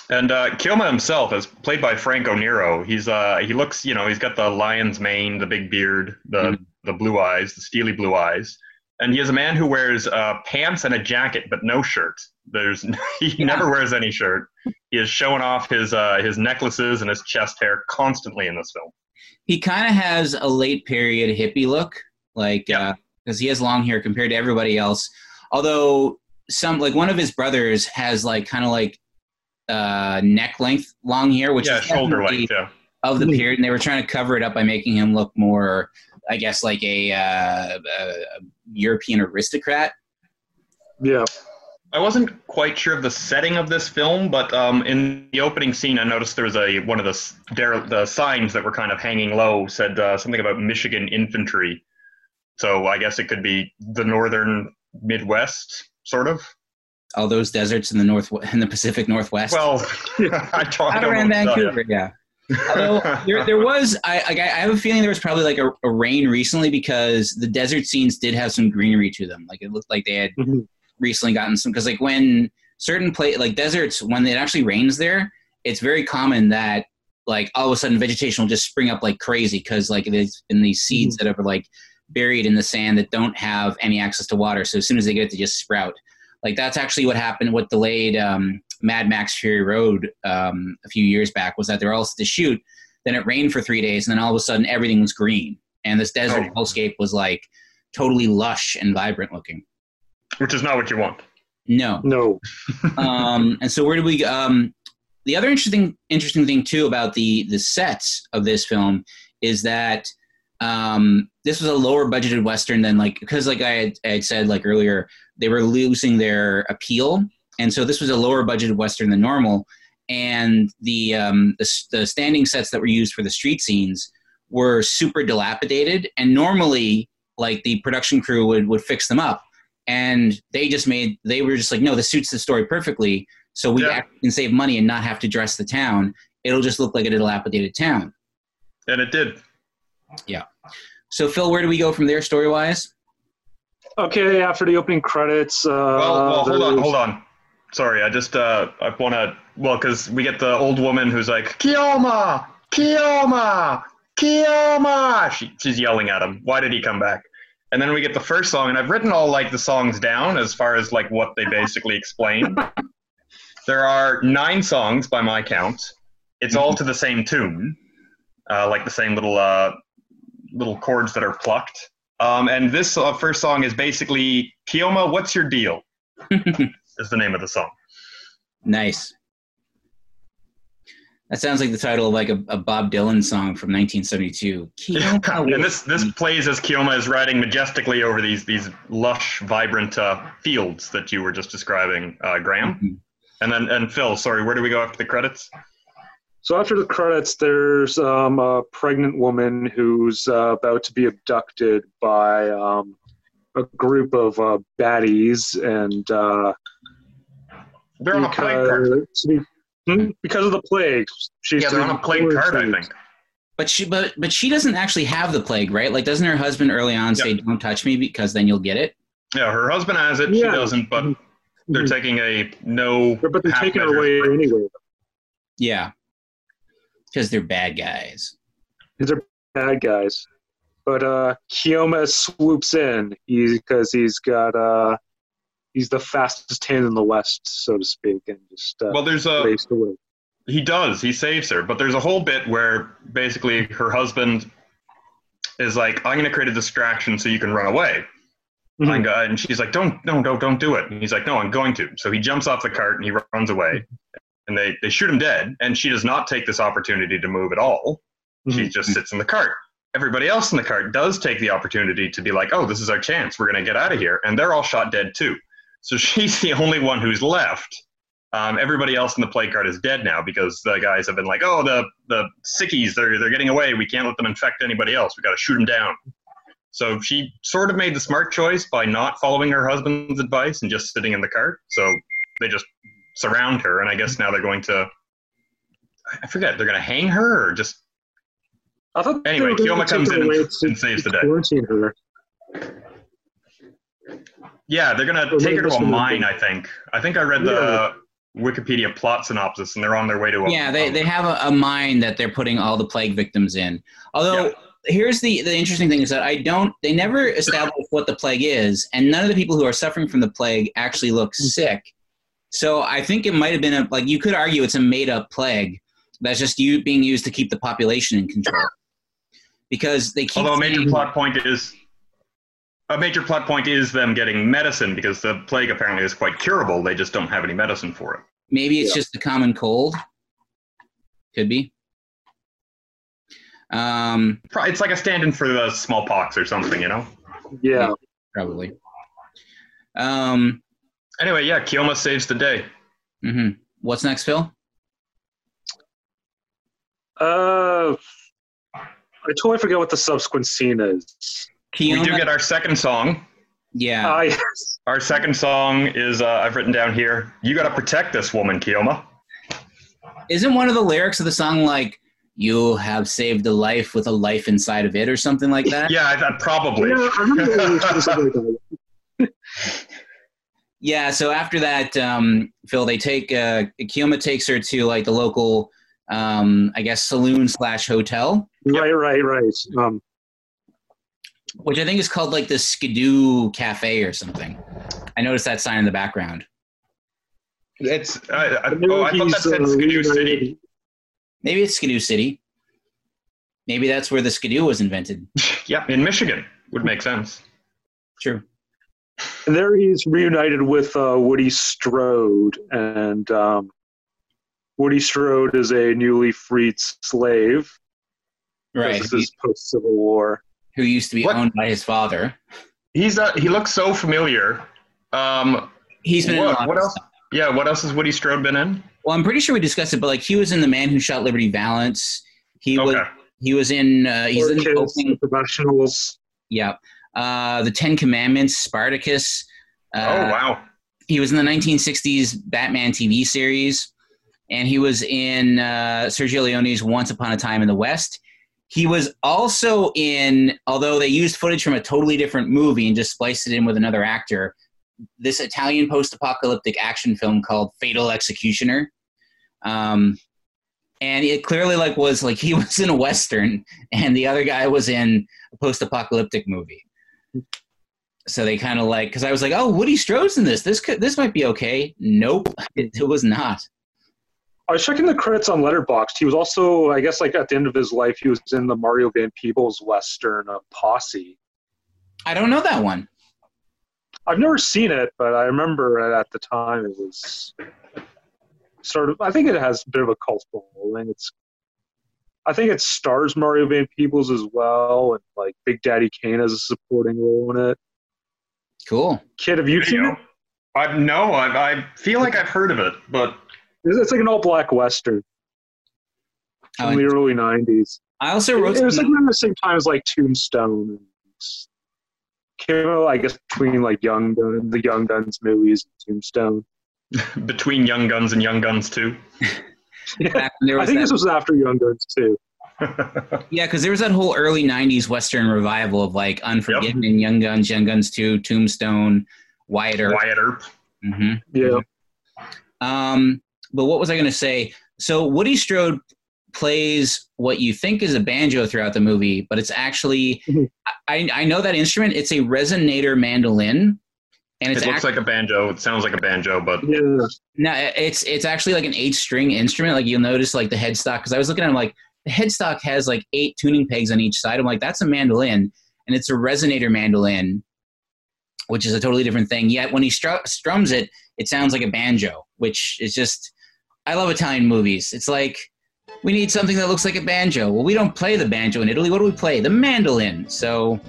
And uh, Keoma himself is played by Franco Nero. He's uh, he looks, you know, he's got the lion's mane, the big beard, the the blue eyes, the steely blue eyes, and he is a man who wears uh, pants and a jacket, but no shirt. There's he never wears any shirt. He is showing off his uh, his necklaces and his chest hair constantly in this film. He kind of has a late period hippie look, like because he has long hair compared to everybody else. Although some like one of his brothers has like kind of like uh, neck length long hair, which yeah, is shoulder length. Yeah. of the period, and they were trying to cover it up by making him look more, I guess, like a, uh, a European aristocrat. Yeah. I wasn't quite sure of the setting of this film, but um, in the opening scene, I noticed there was a one of the s- the signs that were kind of hanging low said uh, something about Michigan infantry. So I guess it could be the northern Midwest, sort of. All those deserts in the north in the Pacific Northwest. Well, I don't, I out don't around know what to tell you. Vancouver, yeah. Although there, there was, I, like, I have a feeling there was probably like a, a rain recently because the desert scenes did have some greenery to them. Like it looked like they had Mhm. Recently gotten some because like when certain place like deserts when it actually rains there, it's very common that like all of a sudden vegetation will just spring up like crazy because like there's been these seeds that are like buried in the sand that don't have any access to water. So as soon as they get it, they just sprout. Like that's actually what happened. What delayed um, Mad Max Fury Road um, a few years back was that they were all set to shoot. Then it rained for three days, and then all of a sudden everything was green, and this desert Oh. hellscape was like totally lush and vibrant looking. Which is not what you want. No, No. um, and so where do we? Um, the other interesting interesting thing too about the the sets of this film is that um, this was a lower budgeted western than like because like I had, I had said like earlier they were losing their appeal, and so this was a lower budgeted western than normal, and the um, the, the standing sets that were used for the street scenes were super dilapidated, and normally like the production crew would would fix them up and they just made they were just like no this suits the story perfectly so we Yeah. can save money and not have to dress the town it'll just look like a dilapidated town And it did. Yeah. So phil where do we go from there story wise Okay, after the opening credits. Uh, Well, well hold on, hold on. Sorry, I just uh, I want to. Well, because we get the old woman who's like Keoma, Keoma, Keoma. She, she's yelling at him. Why did he come back? And then we get the first song, and I've written all like the songs down as far as like what they basically explain. there are nine songs by my count. It's all to the same tune, uh, like the same little uh, little chords that are plucked. Um, and this uh, first song is basically Keoma, what's your deal? is the name of the song. nice that sounds like the title of like a, a bob dylan song from 1972 and this this plays as Keoma is riding majestically over these these lush, vibrant uh, fields that you were just describing, uh, Graham. Mhm. And then and Phil, sorry, where do we go after the credits? So after the credits, there's um, a pregnant woman who's uh, about to be abducted by um, a group of uh, baddies, and uh, They're on a plague cart. because, Hmm? because of the plague, she's Yeah, they're on a plague cart, I think. but she but but she doesn't actually have the plague right like doesn't her husband early on say don't touch me because then you'll get it Yeah, her husband has it. She doesn't, but Mhm. they're taking a no. But they're taking her away approach. anyway. yeah because they're bad guys These are bad guys. But uh, Keoma swoops in because he's got uh, he's the fastest hand in the West, so to speak, and just uh, Well, there's a. He does. He saves her. But there's a whole bit where basically her husband is like, "I'm going to create a distraction so you can run away." Mhm. I'm And she's like, "Don't, no, no, don't do it." And he's like, "No, I'm going to." So he jumps off the cart and he runs away. And they, they shoot him dead. And she does not take this opportunity to move at all. She just sits in the cart. Everybody else in the cart does take the opportunity to be like, "Oh, this is our chance. We're going to get out of here." And they're all shot dead too. So she's the only one who's left. Um, everybody else in the play card is dead now because the guys have been like, "Oh, the the sickies, they're they're getting away. We can't let them infect anybody else. We got to shoot them down." So she sort of made the smart choice by not following her husband's advice and just sitting in the cart. So they just surround her, and I guess now they're going to. I forget. They're going to hang her or just. I thought Anyway, Keoma comes in and, and saves the day. her. Yeah, they're gonna Or take maybe her to a mine. I think. I think I read the Wikipedia plot synopsis, and they're on their way to a. yeah they, they have a, a mine that they're putting all the plague victims in although Yeah. here's the the interesting thing is that i don't they never establish what the plague is and none of the people who are suffering from the plague actually look Hmm. sick so i think it might have been a like you could argue it's a made up plague that's just you being used to keep the population in control because they keep Although a major saying- plot point is a major plot point is them getting medicine because the plague apparently is quite curable. They just don't have any medicine for it. maybe it's Yeah. just a common cold could be Um, It's like a stand-in for the smallpox or something, you know. Yeah. probably. Um, Anyway, yeah, Keoma saves the day. hmm What's next, Phil? Uh, I totally forget what the subsequent scene is. We do get our second song. yeah. Ah, yes. Our second song is uh, I've written down here. You got to protect this woman, Keoma. Isn't one of the lyrics of the song like "You have saved a life with a life inside of it" or something like that? Yeah, I thought probably. Yeah, I remember it was something like that. Yeah, so after that, um, Phil, they take uh, Keoma takes her to like the local, um, I guess, saloon slash hotel, Right, right, right. Um, which I think is called like the Skidoo Cafe or something. I noticed that sign in the background. It's. I, I, the oh, I thought that said uh, Skidoo City. Maybe it's Skidoo City. Maybe that's where the Skidoo was invented. Yeah, in Michigan would make sense. True. And there he's reunited with uh, Woody Strode, and um, Woody Strode is a newly freed slave. Right. This is post Civil War. Who used to be What? owned by his father. He's uh, he looks so familiar. Um, He's been in a what, lot what of else? stuff. Yeah, what else has Woody Strode been in? Well, I'm pretty sure we discussed it, but like he was in The Man Who Shot Liberty Valance. He was he was in uh, he's in the Kids, opening professionals. Yeah. Uh, the Ten Commandments, Spartacus. Uh, oh wow. He was in the 1960s Batman TV series, and he was in uh, Sergio Leone's Once Upon a Time in the West. He was also in, although they used footage from a totally different movie and just spliced it in with another actor, this Italian post-apocalyptic action film called Fatal Executioner. Um, and it clearly like was like he was in a western, and the other guy was in a post-apocalyptic movie. So they kind of like because I was like, oh, Woody Strode's in this. This could this might be okay. Nope, it, it was not. I was checking the credits on Letterboxd. He was also, I guess, like at the end of his life, he was in the Mario Van Peebles western uh, Posse. I don't know that one. I've never seen it, but I remember at the time it was sort of. I think it has a bit of a cult following. It's, I think it stars Mario Van Peebles as well, and like Big Daddy Kane has a supporting role in it. Cool. Kid, have you seen it? go. I no, I, I feel like I've heard of it, but It's it's like an all black western Oh, from the early '90s. I also wrote. It was like around the same time as like Tombstone. And came out, I guess, between like Young Gun, the Young Guns movies, and Tombstone. between Young Guns and Young Guns too. back when there I think that- this was after Young Guns too. Yeah, because there was that whole early '90s Western revival of like Unforgiven, Young Guns, Young Guns Two, Tombstone, Wyatt Earp. Wyatt Earp. hmm Yeah. Um, but what was I going to say? So Woody Strode plays what you think is a banjo throughout the movie, but it's actually Mhm. I, I know that instrument. It's a resonator mandolin, and It looks act- like a banjo. It sounds like a banjo, but Yeah. no, it's it's actually like an eight string instrument. Like you'll notice, like the headstock. Because I was looking at it, I'm like the headstock has like eight tuning pegs on each side. I'm like that's a mandolin, and it's a resonator mandolin, which is a totally different thing. Yet when he stru- strums it, it sounds like a banjo, which is just. I love Italian movies. It's like we need something that looks like a banjo. Well, we don't play the banjo in Italy. What do we play? The mandolin. So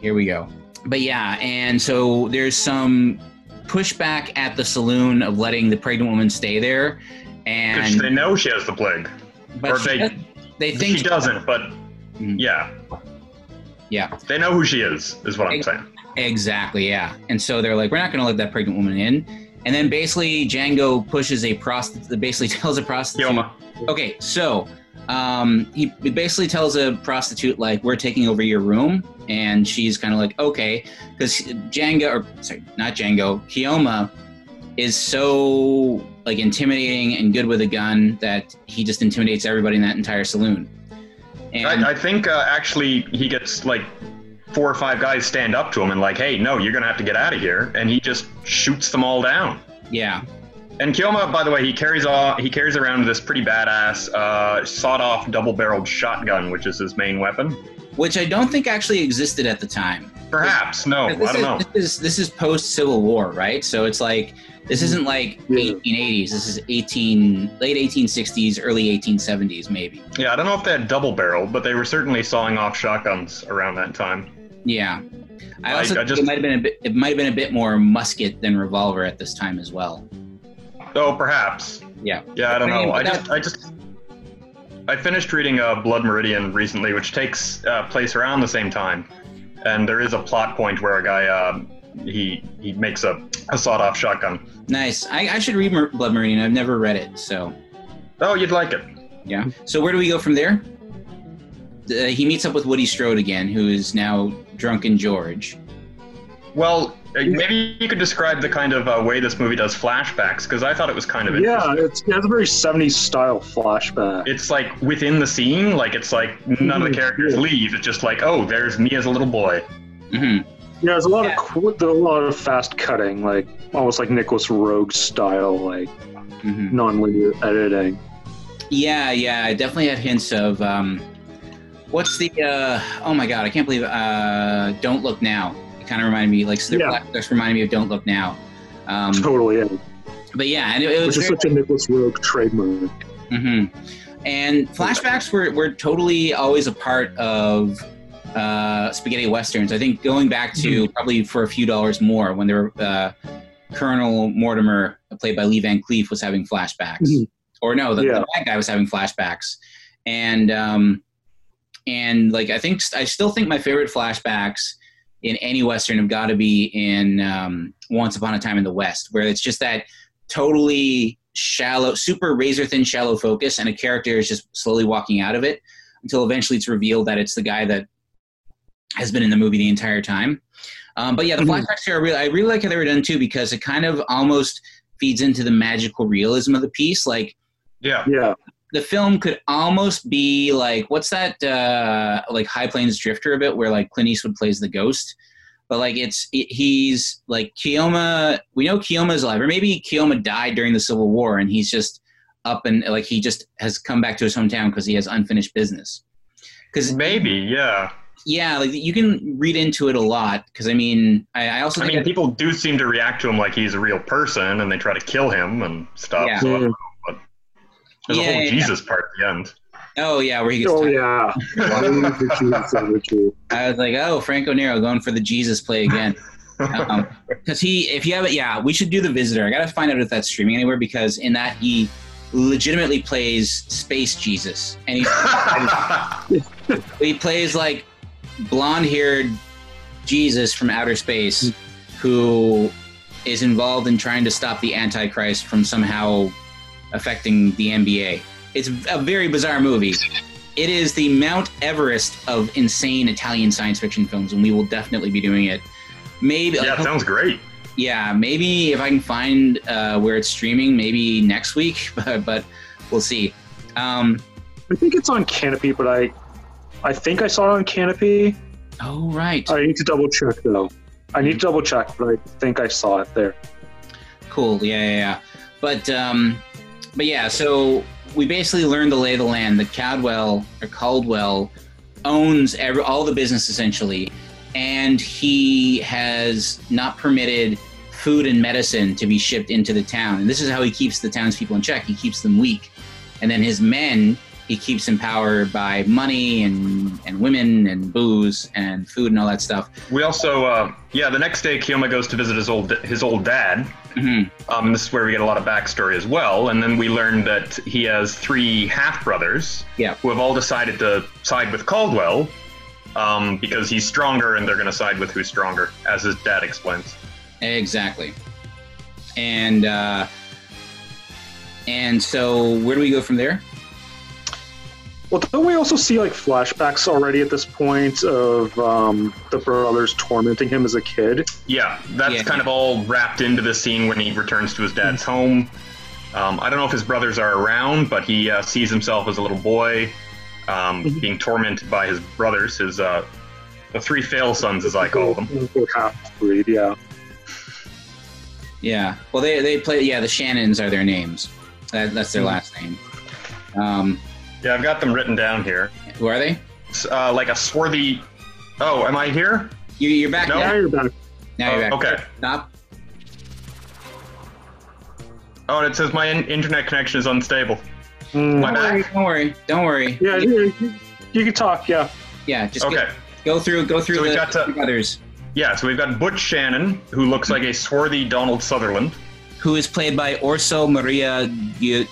here we go. But yeah, and so there's some pushback at the saloon of letting the pregnant woman stay there, and they know she has the plague, but or she they does- they think she doesn't. But Mhm. yeah, yeah, they know who she is. Is what I'm saying. exactly, yeah. And so they're like, we're not going to let that pregnant woman in. And then basically, Django pushes a prostitute. Basically, tells a prostitute. Keoma. Okay, so um, he he basically tells a prostitute like, "We're taking over your room," and she's kind of like, "Okay," because Django, or sorry, not Django, Keoma is so like intimidating and good with a gun that he just intimidates everybody in that entire saloon. And I, I think uh, actually he gets like four or five guys stand up to him and like, hey, no, you're gonna have to get out of here, and he just shoots them all down. yeah, And Keoma, by the way, he carries off he carries around this pretty badass uh, sawed-off double-barreled shotgun, which is his main weapon. which I don't think actually existed at the time. Perhaps no, I don't is, know. This is this is post Civil War, right? So it's like this isn't like 1880s. This is 18 late 1860s, early 1870s, maybe. Yeah, I don't know if they had double barrel, but they were certainly sawing off shotguns around that time. Yeah. I I- also I think just- it might have been a bit. It might have been a bit more musket than revolver at this time as well. Oh, perhaps. Yeah. Yeah, I don't know. I just, I just, I finished reading uh, Blood Meridian recently, which takes uh, place around the same time, and there is a plot point where a guy, uh, he he makes a, a sawed-off shotgun. Nice. I, I should read Mer- Blood Meridian. I've never read it, so Oh, you'd like it. yeah. So where do we go from there? Uh, he meets up with Woody Strode again, who is now drunken George. Well, uh, maybe you could describe the kind of uh, way this movie does flashbacks, because I thought it was kind of Yeah, interesting. it's, a very 70s style flashback. It's like within the scene, like it's like none of the Mhm. characters leave. It's just like, oh, there's me as a little boy. Mm-hmm. Yeah, there's a lot of there's a lot of fast cutting, like almost like Nicolas Roeg style, like Mm-hmm. non-linear editing. Yeah, yeah, I definitely had hints of um, what's the uh, oh my god, I can't believe uh, Don't Look Now. It kind of reminded me like so Yeah. reminded me of Don't Look Now. Um, Totally, yeah. but yeah, and it, it was Which is such a Nicolas Roeg trademark. hmm And flashbacks were, were totally always a part of uh, spaghetti westerns. I think going back to probably for a few dollars more when they were uh, Colonel Mortimer, played by Lee Van Cleef, was having flashbacks, Mhm. or no, the, Yeah. the bad guy was having flashbacks, and um, and like I think I still think my favorite flashbacks in any western have got to be in um, Once Upon a Time in the West, where it's just that totally shallow, super razor thin shallow focus, and a character is just slowly walking out of it until eventually it's revealed that it's the guy that has been in the movie the entire time. Um, but yeah, the Mhm. flashbacks here are really, I really like how they were done too because it kind of almost feeds into the magical realism of the piece. Like Yeah. Yeah, the film could almost be like what's that uh like high plains drifter a bit where like clint eastwood plays the ghost but like it's it, he's like Keoma. We know Keoma's alive, or maybe Keoma died during the Civil War, and he's just up and like he just has come back to his hometown because he has unfinished business. Because maybe, yeah, yeah, like you can read into it a lot. Because I mean, I, I also I think mean, people do seem to react to him like he's a real person, and they try to kill him and stuff. Yeah. So, I don't know, but there's Yeah, a whole yeah, Jesus part at the end. oh yeah, where he gets. Oh tied- yeah. I was like, oh, Franco Nero going for the Jesus play again. Um, because he, if you have it, yeah, we should do the Visitor. I gotta find out if that's streaming anywhere because in that he legitimately plays Space Jesus, and he he plays like blonde-haired Jesus from outer space who is involved in trying to stop the Antichrist from somehow affecting the NBA. It's a very bizarre movie. It is the Mount Everest of insane Italian science fiction films, and we will definitely be doing it. Maybe yeah, like, sounds great. yeah, maybe if I can find uh, where it's streaming, maybe next week, but, but we'll see. Um, I think it's on Kanopy, but I, I think I saw it on Kanopy. oh right, I need to double check though. I need to double check, but I think I saw it there. cool. Yeah, yeah, yeah. But um, but yeah, so we basically learned the lay of the land. That Cadwell or Caldwell owns every, all the business essentially, and he has not permitted food and medicine to be shipped into the town. And this is how he keeps the townspeople in check. He keeps them weak, and then his men he keeps in power by money and and women and booze and food and all that stuff. We also, uh, yeah, the next day Keoma goes to visit his old his old dad. Mhm. Um, this is where we get a lot of backstory as well, and then we learn that he has three half brothers. Yeah. Who have all decided to side with Caldwell, um, because he's stronger, and they're going to side with who's stronger, as his dad explains. Exactly. And uh, and so where do we go from there? Well, don't we also see like flashbacks already at this point of um, the brothers tormenting him as a kid? Yeah, that's Yeah. kind of all wrapped into the scene when he returns to his dad's home. Um, I don't know if his brothers are around, but he uh, sees himself as a little boy um, being tormented by his brothers, his uh, the three fail sons, as I call them. Half breed, yeah. Yeah. Well, they they play. Yeah, the Shannons are their names. That, that's their last name. Um, Yeah, I've got them written down here. who are they? Uh, like a swarthy. Oh, am I here? You, you're back No. Now now. you're back. Now you're back. Okay. Stop. Oh, and it says my in- internet connection is unstable. Mm. My Don't worry. back. Don't worry. Don't worry. Yeah, you, you, you can talk. Yeah. Yeah, just Okay. go, go through go through So we the got to- others. Yeah, so we've got Butch Shannon, who looks like a swarthy Donald Sutherland. Who is played by Orso Maria Gi-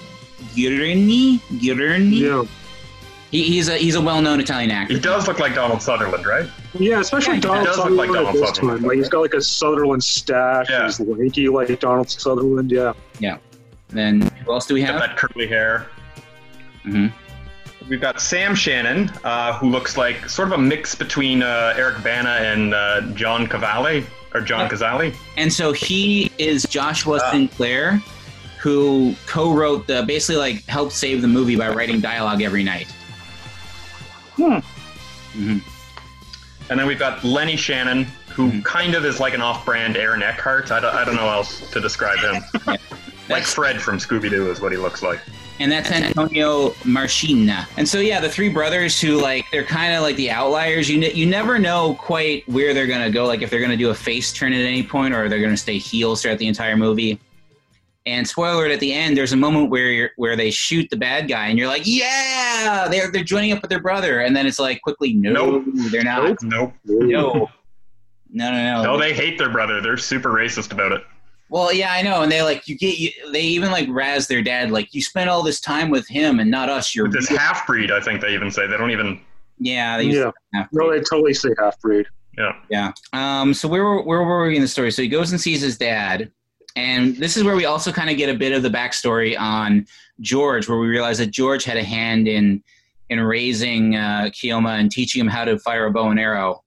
Girini? Girini? Yeah. He, he's a he's a well-known Italian actor. He does look like Donald Sutherland, right? Yeah, especially Yeah, Donald does look like Sutherland Donald this Sutherland. time. Like he's got like a Sutherland stash. Yeah. He's lanky like Donald Sutherland. Yeah. Yeah. Then who else do we Got have? that curly hair. hmm We've got Sam Shannon, uh, who looks like sort of a mix between uh, Eric Bana and uh, John Cavale, or John Cazale. And so he is Joshua Ah. Sinclair, who co-wrote the basically like helped save the movie by writing dialogue every night. Hmm. hmm And then we've got Lenny Shannon, who Mhm. kind of is like an off-brand Aaron Eckhart. I don't, I don't know how else to describe him. like Fred from Scooby-Doo is what he looks like. and that's Antonio Marsina. And so yeah, the three brothers who like they're kind of like the outliers. You ne- you never know quite where they're gonna go. Like if they're gonna do a face turn at any point, or they're gonna stay heels throughout the entire movie. And spoiler alert, at the end, there's a moment where you're, where they shoot the bad guy, and you're like, yeah, they're they're joining up with their brother, and then it's like quickly, no, Nope. they're not. Nope. No. No, no, no. No, they hate their brother. They're super racist about it. Well, yeah, I know, and they like you get you. They even like razz their dad, like you spent all this time with him and not us. You're this half-breed, I think they even say. They don't even... yeah, they Yeah. No, they totally say half breed. Yeah. yeah. Um. So where were where were we in the story? So he goes and sees his dad, and this is where we also kind of get a bit of the backstory on George, where we realize that George had a hand in in raising uh, Keoma and teaching him how to fire a bow and arrow.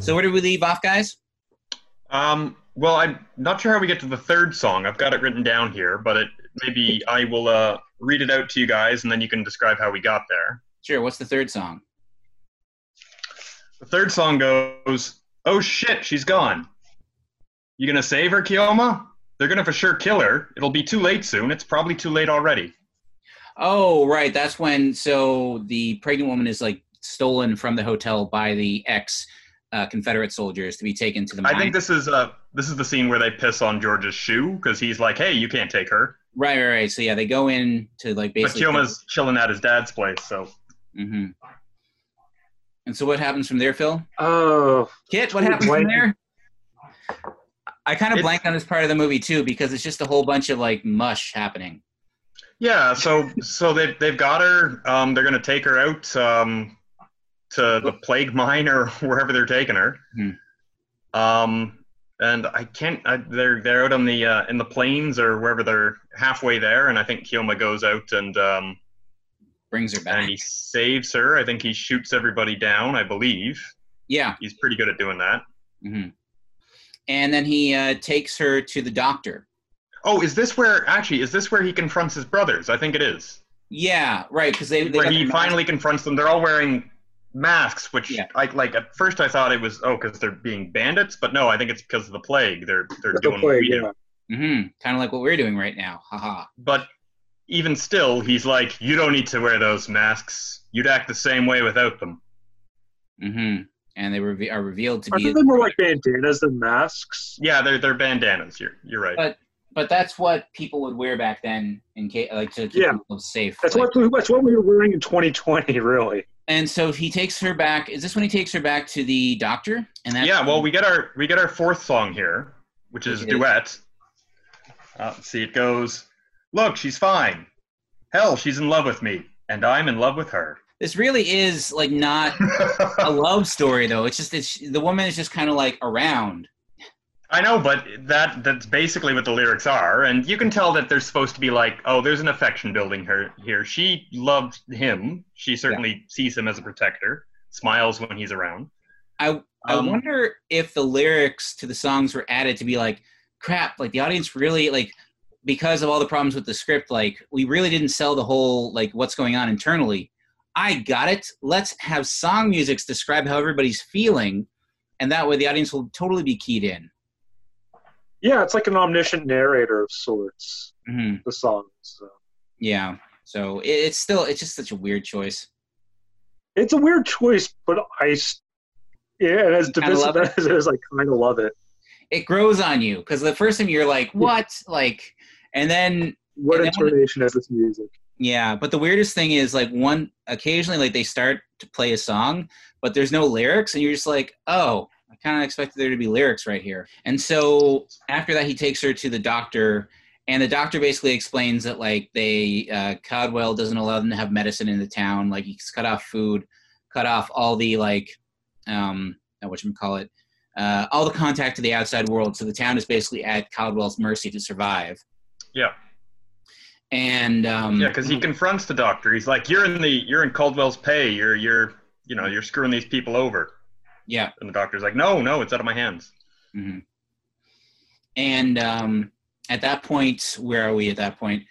So where did we leave off, guys? Um, well, I'm not sure how we get to the third song. I've got it written down here, but it, maybe I will uh, read it out to you guys, and then you can describe how we got there. Sure. What's the third song? The third song goes, "Oh shit, she's gone. You gonna save her, Keoma? They're gonna for sure kill her. It'll be too late soon. It's probably too late already." Oh, right. That's when so the pregnant woman is like stolen from the hotel by the ex uh, Confederate soldiers to be taken to the mine. I think this is uh this is the scene where they piss on George's shoe because he's like, "Hey, you can't take her." right, right, right. So yeah, they go in to like But basically. Keoma's chilling at his dad's place, so hmm And so what happens from there, Phil? Oh, Kit, what happens from there? I kind of It's- blank on this part of the movie too because it's just a whole bunch of like mush happening. Yeah, so so they they've got her. Um, they're gonna take her out um, to the plague mine or wherever they're taking her. Hmm. Um, and I can't. I, they're they're out on the uh, in the plains or wherever they're halfway there, and I think Keoma goes out and um, Brings her back. and he saves her. I think he shoots everybody down. I believe Yeah. he's pretty good at doing that. hmm And then he uh, takes her to the doctor. Oh, is this where actually is this where he confronts his brothers? I think it is. Yeah, right. Because they, they where he their finally confronts them. They're all wearing masks, which Yeah. I like. At first, I thought it was oh because they're being bandits, but no, I think it's because of the plague. They're they're the doing what plague, we do. yeah. hmm Kind of like what we're doing right now. Haha. But even still, he's like, you don't need to wear those masks. You'd act the same way without them. hmm And they reve- are revealed to I be. think they're more like bandanas than masks. Yeah, they're they're bandanas. You're you're right. But but that's what people would wear back then in case like to keep Yeah. themselves safe. That's Like- what that's what we were wearing in 2020, really. and so he takes her back. Is this when he takes her back to the doctor? And that's yeah, well, we get our we get our fourth song here, which is Which is- duet. Uh, let's see, it goes, "Look, she's fine. Hell, she's in love with me, and I'm in love with her." this really is like not a love story though. It's just it's the woman is just kind of like around. I know, but that that's basically what the lyrics are, and you can tell that there's supposed to be like, oh, there's an affection building her here. She loves him. She certainly sees him as a protector. Smiles when he's around. I I Um, wonder if the lyrics to the songs were added to be like, crap, like the audience really like because of all the problems with the script, like we really didn't sell the whole like what's going on internally. I got it. Let's have song musics describe how everybody's feeling, and that way the audience will totally be keyed in. Yeah, it's like an omniscient narrator of sorts. hmm The songs. So. Yeah. So it, it's still it's just such a weird choice. It's a weird choice, but I yeah, and as divisive as it is, I kind of love it. It grows on you because the first time you're like, what? Like, and then What And intonation is this music? Yeah, but the weirdest thing is like one occasionally like they start to play a song, but there's no lyrics, and you're just like, oh, I kind of expected there to be lyrics right here. And so after that, he takes her to the doctor, and the doctor basically explains that like they uh, Caldwell doesn't allow them to have medicine in the town, like he's cut off food, cut off all the like, um, what you call it, uh, all the contact to the outside world. So the town is basically at Caldwell's mercy to survive. Yeah. And um, Yeah, because he confronts the doctor. He's like, "You're in the you're in Caldwell's pay. You're you're you know you're screwing these people over." yeah. And the doctor's like, "No, no, it's out of my hands." hmm And um, at that point, where are we at that point?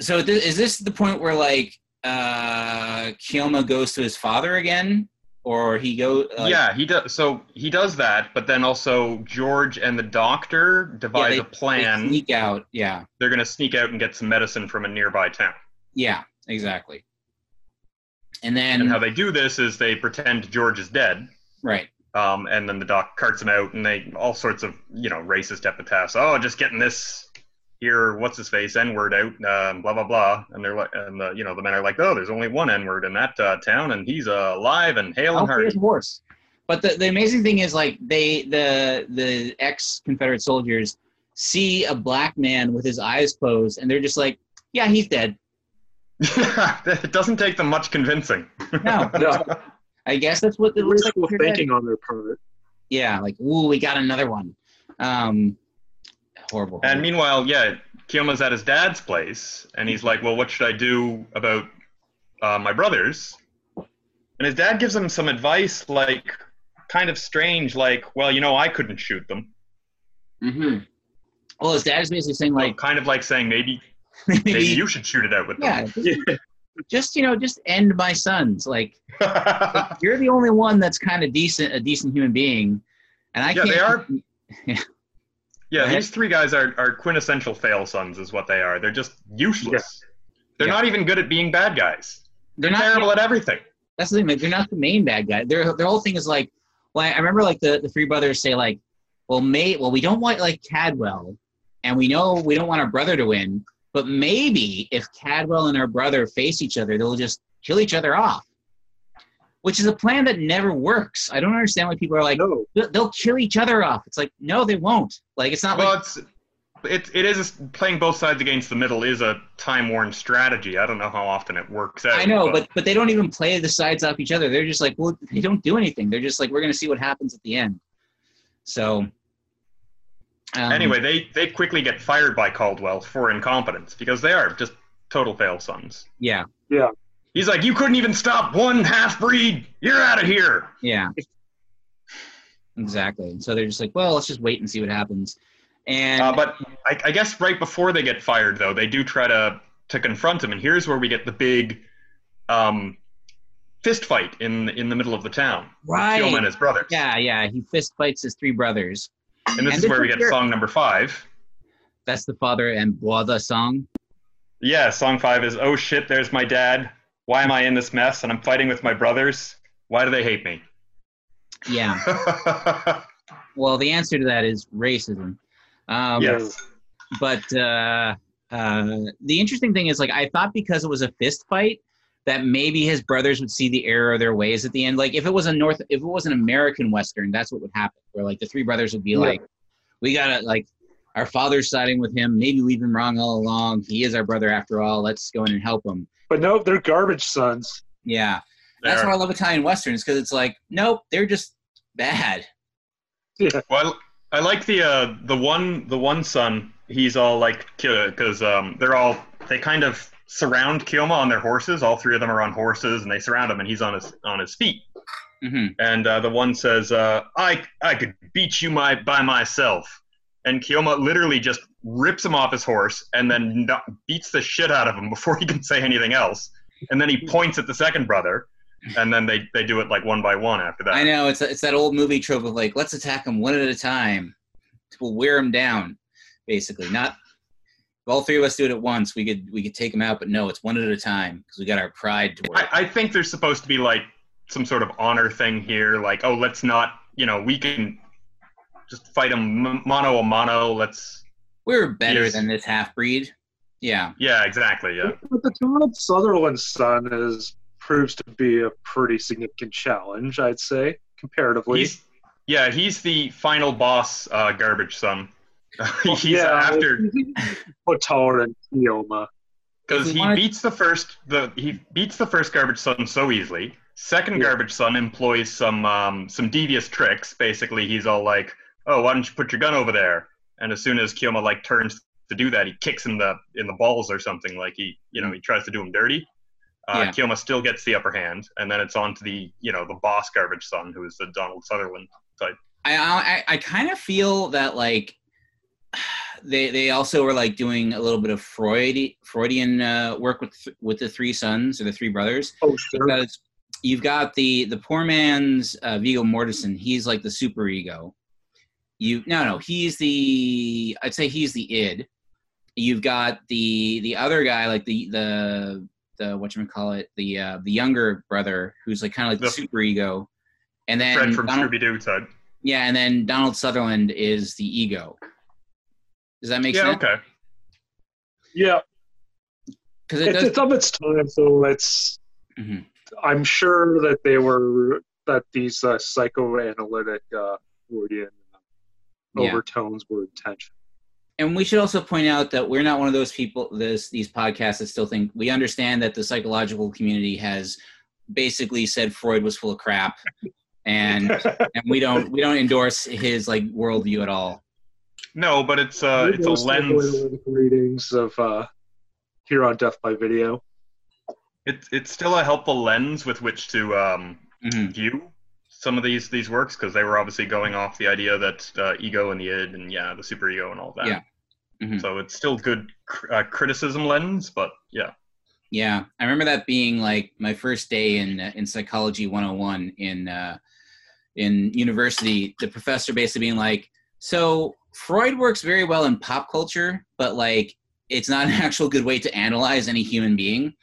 So th- is this the point where like uh, Kioma goes to his father again, or he go? Like, yeah, he does. So he does that, but then also George and the doctor yeah, devise they- a plan. They sneak out. Yeah, They're gonna sneak out and get some medicine from a nearby town. yeah, exactly. And then And how they do this is they pretend George is dead, right, um, and then the doc carts him out, and they all sorts of you know racist epithets. Oh, just getting this here, what's his face, N word out, um, blah blah blah. And they're like, and the, you know the men are like, oh, there's only one N word in that uh, town, and he's uh, alive and hale and I'll hearty. his horse. But the, the amazing thing is like they the the ex Confederate soldiers see a black man with his eyes closed, and they're just like, yeah, he's dead. it doesn't take them much convincing. No, No, I guess that's what it looks like. they're thinking on their part. Yeah, like ooh, we got another one. Um, horrible. And meanwhile, yeah, Keoma's at his dad's place, and he's like, "Well, what should I do about uh, my brothers?" And his dad gives him some advice, like kind of strange, like, "Well, you know, I couldn't shoot them." Mm-hmm. Well, his dad is basically saying Like, like, kind of like saying maybe maybe you should shoot it out with yeah, them. just, just you know, just end my sons. Like, like, you're the only one that's kind of decent, a decent human being, and I Yeah, can't. they are. Yeah. Yeah, ahead. these three guys are, are quintessential fail sons, is what they are. They're just useless. They're Yeah. not even good at being bad guys. They're They're not terrible at everything. that's the thing. Like, they're not the main bad guy. Their their whole thing is like, well, I remember like the the three brothers say like, well, may well we don't want like Cadwell, and we know we don't want our brother to win, but maybe if Cadwell and our brother face each other, they'll just kill each other off. Which is a plan that never works. I don't understand why people are like, No, "They'll- they'll kill each other off. It's like, no, they won't. Like, it's not Well, like it's it, it is playing both sides against the middle is a time worn strategy. I don't know how often it works out. I know, but but they don't even play the sides off each other. They're just like, well, they don't do anything. They're just like, we're gonna see what happens at the end. So um, anyway, they they quickly get fired by Caldwell for incompetence because they are just total fail sons. Yeah. Yeah, He's like, you couldn't even stop one half breed. You're out of here. yeah, exactly. So they're just like, well, let's just wait and see what happens. And Uh, but I, I guess right before they get fired, though, they do try to to confront him, and here's where we get the big um, fist fight in in the middle of the town. right, and his brothers. yeah, yeah, he fist fights his three brothers. And this And is where we get your- song number five. That's the father and Boada song. Yeah, song five is "Oh shit, there's my dad. Why am I in this mess? And I'm fighting with my brothers. Why do they hate me?" Yeah. Well, the answer to that is racism. Um, yes. but uh, uh, the interesting thing is like i thought because it was a fist fight that maybe his brothers would see the error of their ways at the end like if it was a north if it was an american western that's what would happen where like the three brothers would be Yeah. like we gotta like our father's siding with him maybe we've been wrong all along he is our brother after all let's go in and help him but no, they're garbage sons. yeah that's There. why i love italian westerns because it's like nope they're just bad Well, I like the uh, the one the one son. He's all like because um, they're all they kind of surround Keoma on their horses. All three of them are on horses, and they surround him, and he's on his on his feet. hmm And uh, the one says, uh, "I I could beat you my by myself." And Keoma literally just rips him off his horse and then beats the shit out of him before he can say anything else. And then he points at the second brother, and then they, they do it like one by one after that. i know it's it's that old movie trope of like let's attack them one at a time we'll wear them down basically not if all three of us do it at once we could we could take them out but no it's one at a time because we got our pride to work I, I think there's supposed to be like some sort of honor thing here. Like, oh, let's not, you know, we can just fight him mono a mono. Let's. We're better Yes. than this half breed. Yeah. Yeah, exactly. Yeah. But the Donald Sutherland son is proves to be a pretty significant challenge, I'd say, comparatively. He's yeah, he's the final boss, uh, garbage son. he's yeah, after But taller than Keoma. because he wanted- beats the first the he beats the first garbage son so easily. Second Yeah. garbage son employs some um, some devious tricks. Basically, he's all like, "Oh, why don't you put your gun over there?" And as soon as Keoma like turns to do that, he kicks him the in the balls or something. Like he you know he tries to do him dirty. Uh, Yeah. Keoma still gets the upper hand, and then it's on to the you know the boss garbage son, who is the Donald Sutherland type. I I, I kind of feel that like they they also were like doing a little bit of Freud Freudian uh, work with with the three sons or the three brothers Oh, sure. because you've got the the poor man's uh, Viggo Mortensen. He's like the super ego. You no no he's the I'd say he's the id. You've got the the other guy like the the the what you call it the uh, the younger brother who's like kind of like the, The- super ego, and then Fred from Donald- Scooby Doo type. yeah, and then Donald Sutherland is the ego. Does that make Yeah, sense? Yeah. Okay. Yeah, Because it it's, does. it's of its time, so it's. Mhm. I'm sure that they were that these uh, psychoanalytic uh, Freudian Yeah. overtones were intentional. And we should also point out that we're not one of those people. This these podcasts that still think we understand that the psychological community has basically said Freud was full of crap, and and we don't we don't endorse his like worldview at all. No, but it's uh, it's a lens. readings of uh, here on Death by Video. It's it's still a helpful lens with which to um, Mhm. view some of these these works because they were obviously going off the idea that uh, ego and the id and yeah the super ego and all that. Yeah. Mhm. So it's still good cr- uh, criticism lens, but yeah. Yeah, I remember that being like my first day in uh, in psychology 101 in uh, in university. The professor basically being like, "So Freud works very well in pop culture, but like it's not an actual good way to analyze any human being."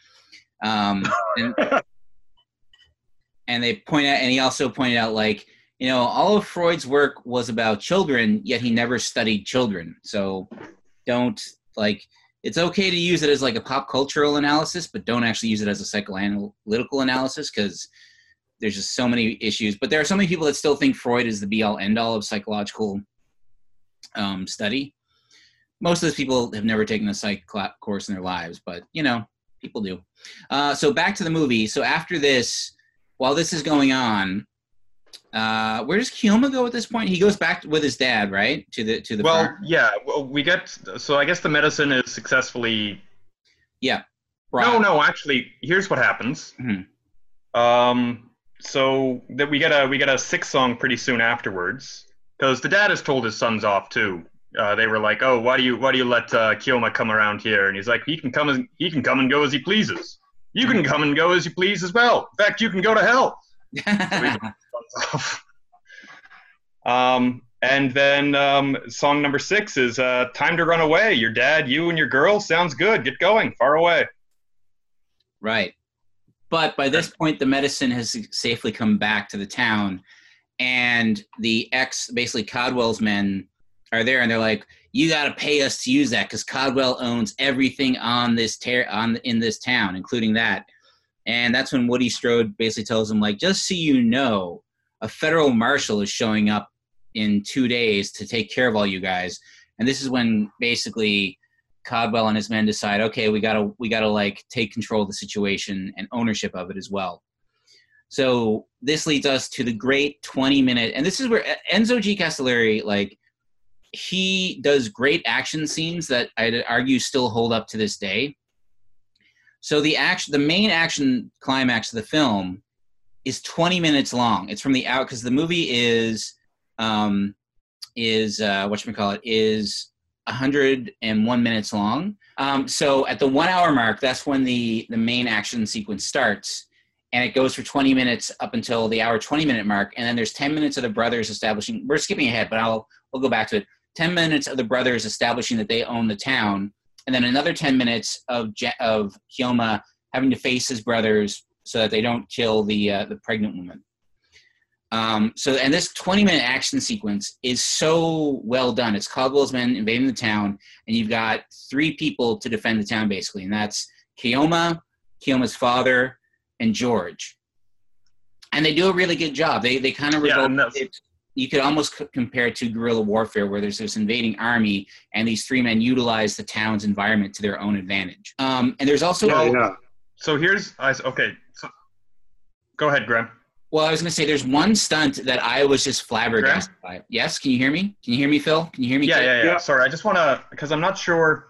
Um, and, and they point out, and he also pointed out like. You know, all of Freud's work was about children, yet he never studied children. So, don't like it's okay to use it as like a pop cultural analysis, but don't actually use it as a psychoanalytical analysis because there's just so many issues. But there are so many people that still think Freud is the be all end all of psychological um, study. Most of those people have never taken a psych course in their lives, but you know, people do. Uh, so back to the movie. So after this, while this is going on, uh, where does Keoma go at this point? He goes back with his dad, right? To the to the well, farm. yeah. Well, we get so I guess the medicine is successfully. Yeah. No, no. Actually, here's what happens. Mhm. Um. So that we get a we get a six song pretty soon afterwards because the dad has told his sons off too. Uh, they were like, "Oh, why do you why do you let uh, Keoma come around here?" And he's like, "He can come as he can come and go as he pleases. You can come and go as you please as well. In fact, you can go to hell." Um, and then um, song number six is uh, "Time to Run Away." Your dad, you, and your girl sounds good. Get going, far away. Right. But by this point, the medicine has safely come back to the town, and the ex, basically Caldwell's men, are there, and they're like, "You got to pay us to use that because Caldwell owns everything on this ter- on in this town, including that." And that's when Woody Strode basically tells him, like, "Just so you know, a federal marshal is showing up in two days to take care of all you guys." And this is when basically Caldwell and his men decide, okay, we gotta we gotta like take control of the situation and ownership of it as well. So this leads us to the great 20 minute, and this is where Enzo G. Castellari like he does great action scenes that I'd argue still hold up to this day. So the action, the main action climax of the film is 20 minutes long. It's from the out because the movie is um, is uh, what you call it is 101 minutes long. Um, so at the one hour mark, that's when the the main action sequence starts, and it goes for 20 minutes up until the hour 20 minute mark, and then there's 10 minutes of the brothers establishing. We're skipping ahead, but I'll we'll go back to it. 10 minutes of the brothers establishing that they own the town, and then another 10 minutes of Je- of Keoma having to face his brothers, so that they don't kill the uh, the pregnant woman. Um, so, and this 20 minute action sequence is so well done. It's Caldwell's men invading the town, and you've got three people to defend the town, basically, and that's Keoma, Keoma's father, and George. And they do a really good job. They they kind of Yeah, revolt. You could almost c- compare it to guerrilla warfare, where there's this invading army, and these three men utilize the town's environment to their own advantage. Um, and there's also Yeah, yeah. So here's I s- okay. So, go ahead, Graham. Well, I was going to say there's one stunt that I was just flabbergasted by. Yes, can you hear me? Can you hear me, Phil? Can you hear me? Yeah, Kit? yeah, yeah. Sorry, I just want to because I'm not sure.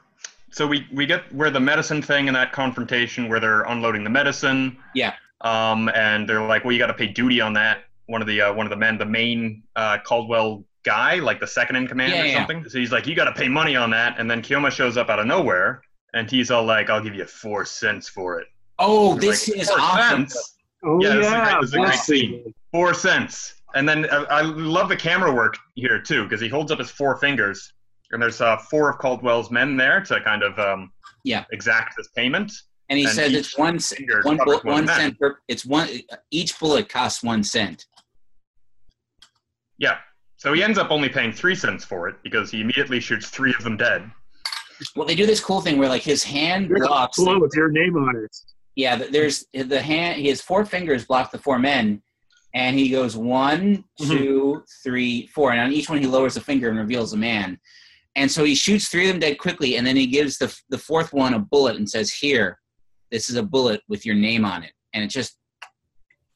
So we we get where the medicine thing and that confrontation where they're unloading the medicine. Yeah. Um, and they're like, well, you got to pay duty on that. One of the uh, one of the men, the main uh, Caldwell guy, like the second in command Yeah, or yeah. something. So he's like, you got to pay money on that. And then Keoma shows up out of nowhere, and he's all like, I'll give you four cents for it. Oh, He's this like, is "Four awesome. cents?" Oh Yeah, yeah, this is a great- this is a great scene. Four cents. And then uh, I love the camera work here too, because he holds up his four fingers, and there's uh, four of Caldwell's men there to kind of um, Yeah. exact this payment. And he And says it's one c- finger one, covers bu- one man. cent per. It's one. Each bullet costs one cent. Yeah. So he ends up only paying three cents for it because he immediately shoots three of them dead. Well, they do this cool thing where like his hand There's blocks. blow with your name on it. Yeah, there's the hand. His four fingers block the four men, and he goes one, Mm-hmm. two, three, four, and on each one he lowers a finger and reveals a man. And so he shoots three of them dead quickly, and then he gives the the fourth one a bullet and says, "Here, this is a bullet with your name on it," and it's just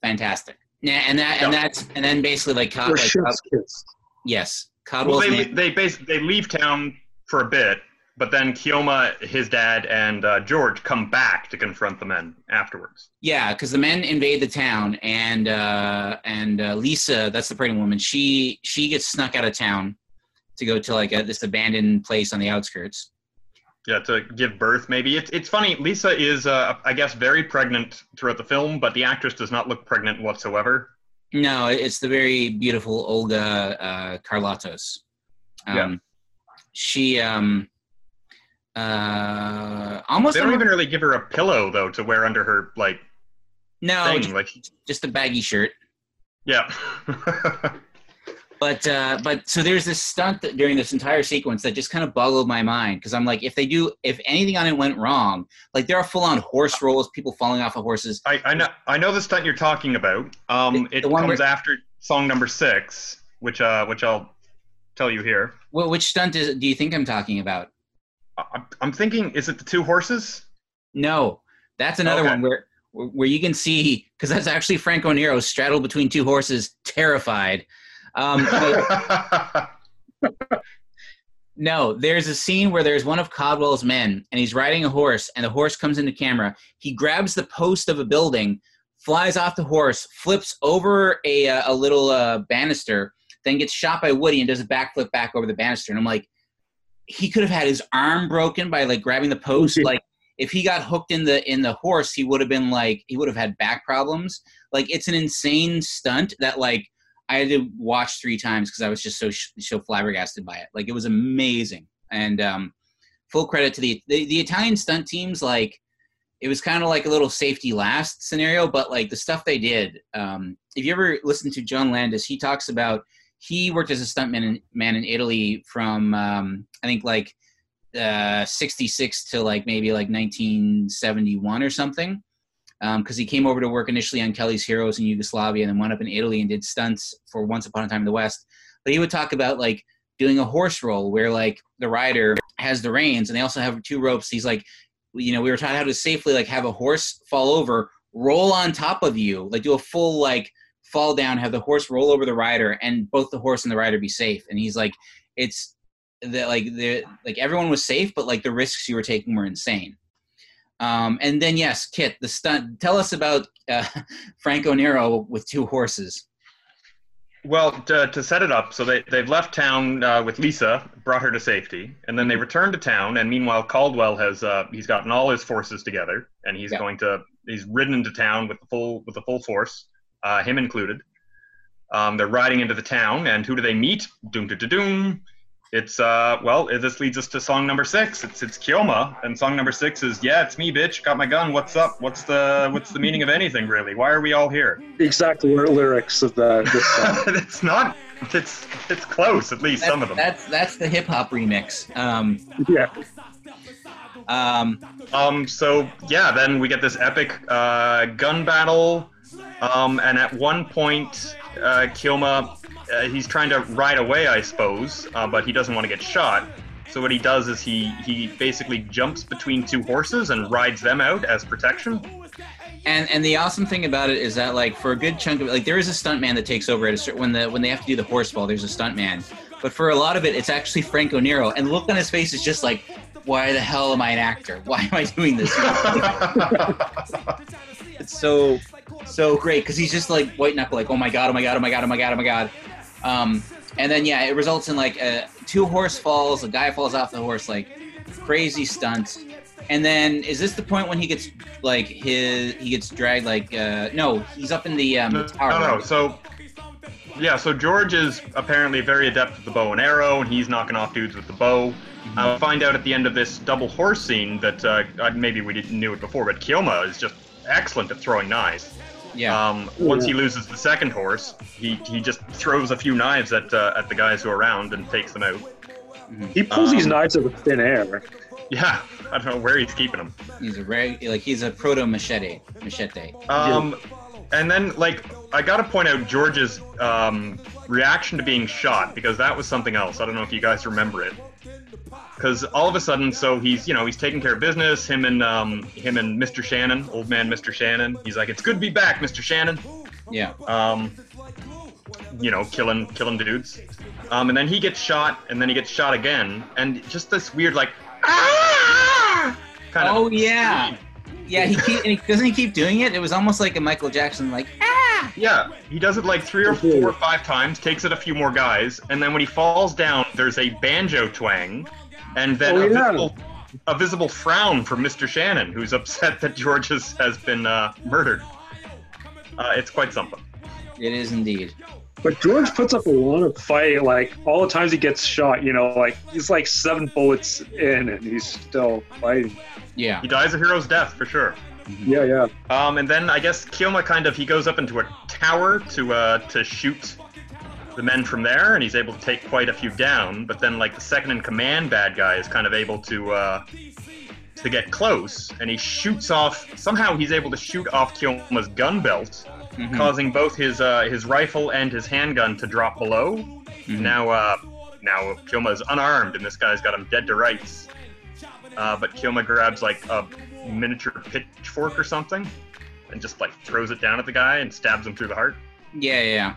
fantastic. Yeah, and that and Yeah. that's and then basically like, Cod, Or like chef's kiss. yes, Well, they name. they bas- they leave town for a bit, but then Keoma, his dad, and uh, George come back to confront the men afterwards. Yeah, because the men invade the town, and uh, and uh, Lisa, that's the pregnant woman. She she gets snuck out of town to go to like a, this abandoned place on the outskirts. Yeah, to give birth, maybe. It's it's funny. Lisa is, uh, I guess, very pregnant throughout the film, but the actress does not look pregnant whatsoever. No, it's the very beautiful Olga uh, Karlatos. Um, Yeah. She um, uh, almost They don't even really give her a pillow though to wear under her like no, thing. just, Like, just a baggy shirt. yeah, But uh, but so there's this stunt that during this entire sequence that just kind of boggled my mind because I'm like, if they do, if anything on it went wrong, like there are full on horse rolls, people falling off of horses. I, I know I know the stunt you're talking about. Um, The- it the comes where- after song number six, which uh, which I'll tell you here. Well, which stunt is, do you think I'm talking about? I, I'm thinking, is it the two horses? No, that's another Okay. one where where you can see because that's actually Franco Nero straddled between two horses, terrified. Um, but- no, there's a scene where there's one of Caldwell's men, and he's riding a horse, and the horse comes into camera. He grabs the post of a building, flies off the horse, flips over a uh, a little uh, banister, then gets shot by Woody and does a backflip back over the banister. And I'm like, he could have had his arm broken by like grabbing the post. Like if he got hooked in the in the horse, he would have been like he would have had back problems. Like it's an insane stunt that like I had to watch three times because I was just so so flabbergasted by it. Like it was amazing, and um, full credit to the, the the Italian stunt teams. Like it was kind of like a little safety last scenario, but like the stuff they did. Um, if you ever listen to John Landis, he talks about he worked as a stuntman in, man in Italy from um, I think like uh, 66 to like maybe like 1971 or something Um, because he came over to work initially on Kelly's Heroes in Yugoslavia and then went up in Italy and did stunts for Once Upon a Time in the West. But he would talk about like doing a horse roll where like the rider has the reins and they also have two ropes. He's like, you know, we were taught how to safely like have a horse fall over, roll on top of you, like do a full like fall down, have the horse roll over the rider, and both the horse and the rider be safe. And he's like, it's that like the like everyone was safe, but like the risks you were taking were insane. Um, and then yes, Kit, the stunt. Tell us about uh, Franco Nero with two horses. Well, to, to set it up, so they, they've left town uh, with Lisa, brought her to safety, and then they return to town. And meanwhile, Caldwell has uh, he's gotten all his forces together, and he's Yeah. going to he's ridden into town with the full with the full force, uh, him included. Um, they're riding into the town, and who do they meet? Doom to doom. It's uh well this leads us to song number six. It's it's Keoma, and song number six is yeah it's me bitch got my gun. What's up? What's the what's the meaning of anything really? Why are we all here? exactly exact lyrics of the This song. it's not. It's it's close at least That's, some of them. that's that's the hip hop remix. Um, yeah. um, Um, so yeah, then we get this epic uh, gun battle, um, and at one point, uh, Keoma, uh, he's trying to ride away, I suppose, uh, but he doesn't want to get shot. So what he does is he he basically jumps between two horses and rides them out as protection. and and the awesome thing about it is that like for a good chunk of like there is a stuntman that takes over at a certain when the when they have to do the horse fall. There's a stuntman, but for a lot of it, it's actually Franco Nero, and the look on his face is just like, why the hell am I an actor? Why am I doing this? it's so so great because he's just like white knuckle, like oh my god, oh my god, oh my god, oh my god, oh my god. Um, and then yeah, it results in like uh, two horse falls, a guy falls off the horse, like crazy stunts. And then is this the point when he gets like his he gets dragged like uh no he's up in the um the tower No, no. right? So, yeah. So George is apparently very adept with the bow and arrow, and he's knocking off dudes with the bow. Mm-hmm. Uh, find out at the end of this double horse scene that uh, maybe we didn't knew it before, but Keoma is just excellent at throwing knives. yeah Um, once he loses the second horse, he, he just throws a few knives at uh, at the guys who are around and takes them out. He pulls these Um, knives out of thin air. Yeah, I don't know where he's keeping them. he's a reg like he's a proto machete machete Um, and then like I gotta point out George's um, reaction to being shot because that was something else. I don't know if you guys remember it. Because all of a sudden, so he's you know he's taking care of business. Him and um, him and Mr. Shannon, old man Mr. Shannon. He's like, it's good to be back, Mr. Shannon. yeah Um, you know, killing killing dudes. Um, and then he gets shot, and then he gets shot again, and just this weird like ah kind of oh yeah yeah he keep and he, doesn't he keep doing it it was almost like a Michael Jackson like ah Yeah, he does it like three or four or five times, takes it a few more guys, and then when he falls down, there's a banjo twang, and then Oh, a, yeah. visible, a visible frown from Mr. Shannon, who's upset that George has, has been uh, murdered. Uh, it's quite something. it is indeed But George puts up a lot of fight. Like all the times he gets shot, you know, like he's like seven bullets in, and he's still fighting. Yeah He dies a hero's death for sure. Yeah, yeah. Um, and then I guess Keoma kind of he goes up into a tower to uh, to shoot the men from there, and he's able to take quite a few down. But then like the second in command bad guy is kind of able to uh, to get close, and he shoots off. Somehow he's able to shoot off Keoma's gun belt, Mhm. causing both his uh, his rifle and his handgun to drop below. Mhm. Now uh, now Keoma is unarmed, and this guy's got him dead to rights. Uh, but Keoma grabs like a miniature pitchfork or something, and just like throws it down at the guy and stabs him through the heart. Yeah, yeah.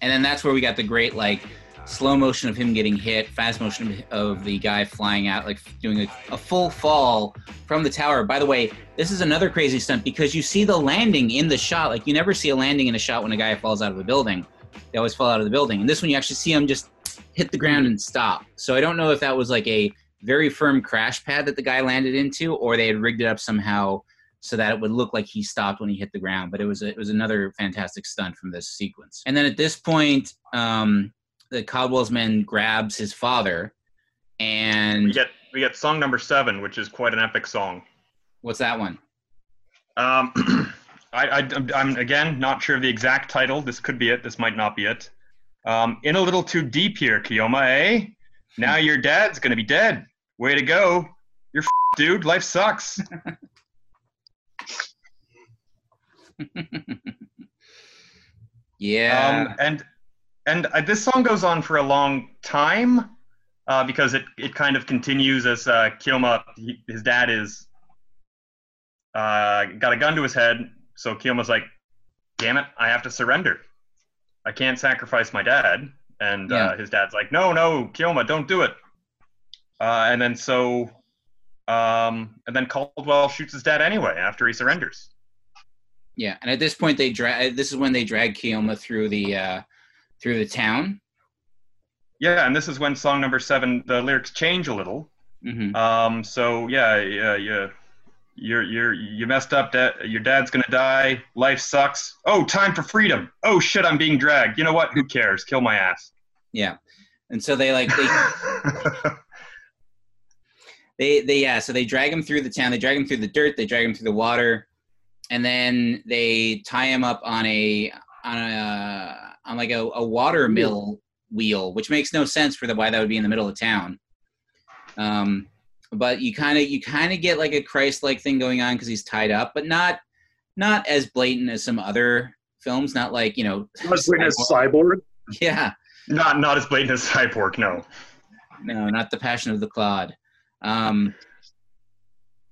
And then that's where we got the great like slow motion of him getting hit, fast motion of the guy flying out, like doing a, a full fall from the tower. By the way, this is another crazy stunt because you see the landing in the shot. Like you never see a landing in a shot when a guy falls out of a building. They always fall out of the building. And this one you actually see him just hit the ground and stop. So I don't know if that was like a very firm crash pad that the guy landed into, or they had rigged it up somehow so that it would look like he stopped when he hit the ground. But it was a, it was another fantastic stunt from this sequence. And then at this point, um, the Caldwell's men grabs his father, and We get we get song number seven, which is quite an epic song. what's that one? Um, I, I I'm again not sure of the exact title. This could be it. This might not be it. Um, in a little too deep here, Keoma. Eh? Now your dad's gonna be dead. Way to go. You're f- dude. Life sucks. Yeah, Um, and and uh, this song goes on for a long time uh, because it, it kind of continues as uh, Keoma, he, his dad is uh, got a gun to his head. So Keoma's like, "Damn it, I have to surrender. I can't sacrifice my dad." And Yeah. uh, his dad's like, "No, no, Keoma, don't do it." Uh, and then so, um, and then Caldwell shoots his dad anyway after he surrenders. yeah. And at this point, they drag. This is when they drag Keoma through the uh, through the town. Yeah, and this is when song number seven, the lyrics change a little. hmm Um, so yeah, yeah, yeah. You're you're you messed up. Dad, your dad's gonna die. Life sucks. Oh, time for freedom. Oh shit, I'm being dragged. You know what? Who cares? Kill my ass. Yeah. And so they like they they they yeah. So they drag him through the town. They drag him through the dirt. They drag him through the water, and then they tie him up on a on a on like a, a water mill wheel, which makes no sense for the why that would be in the middle of town. Um, but you kind of you kind of get like a Christ-like thing going on because he's tied up, but not not as blatant as some other films. Not like you know, Not as blatant as Cyborg. yeah, not not as blatant as Cyborg, no. no, not the Passion of the Clod. Um,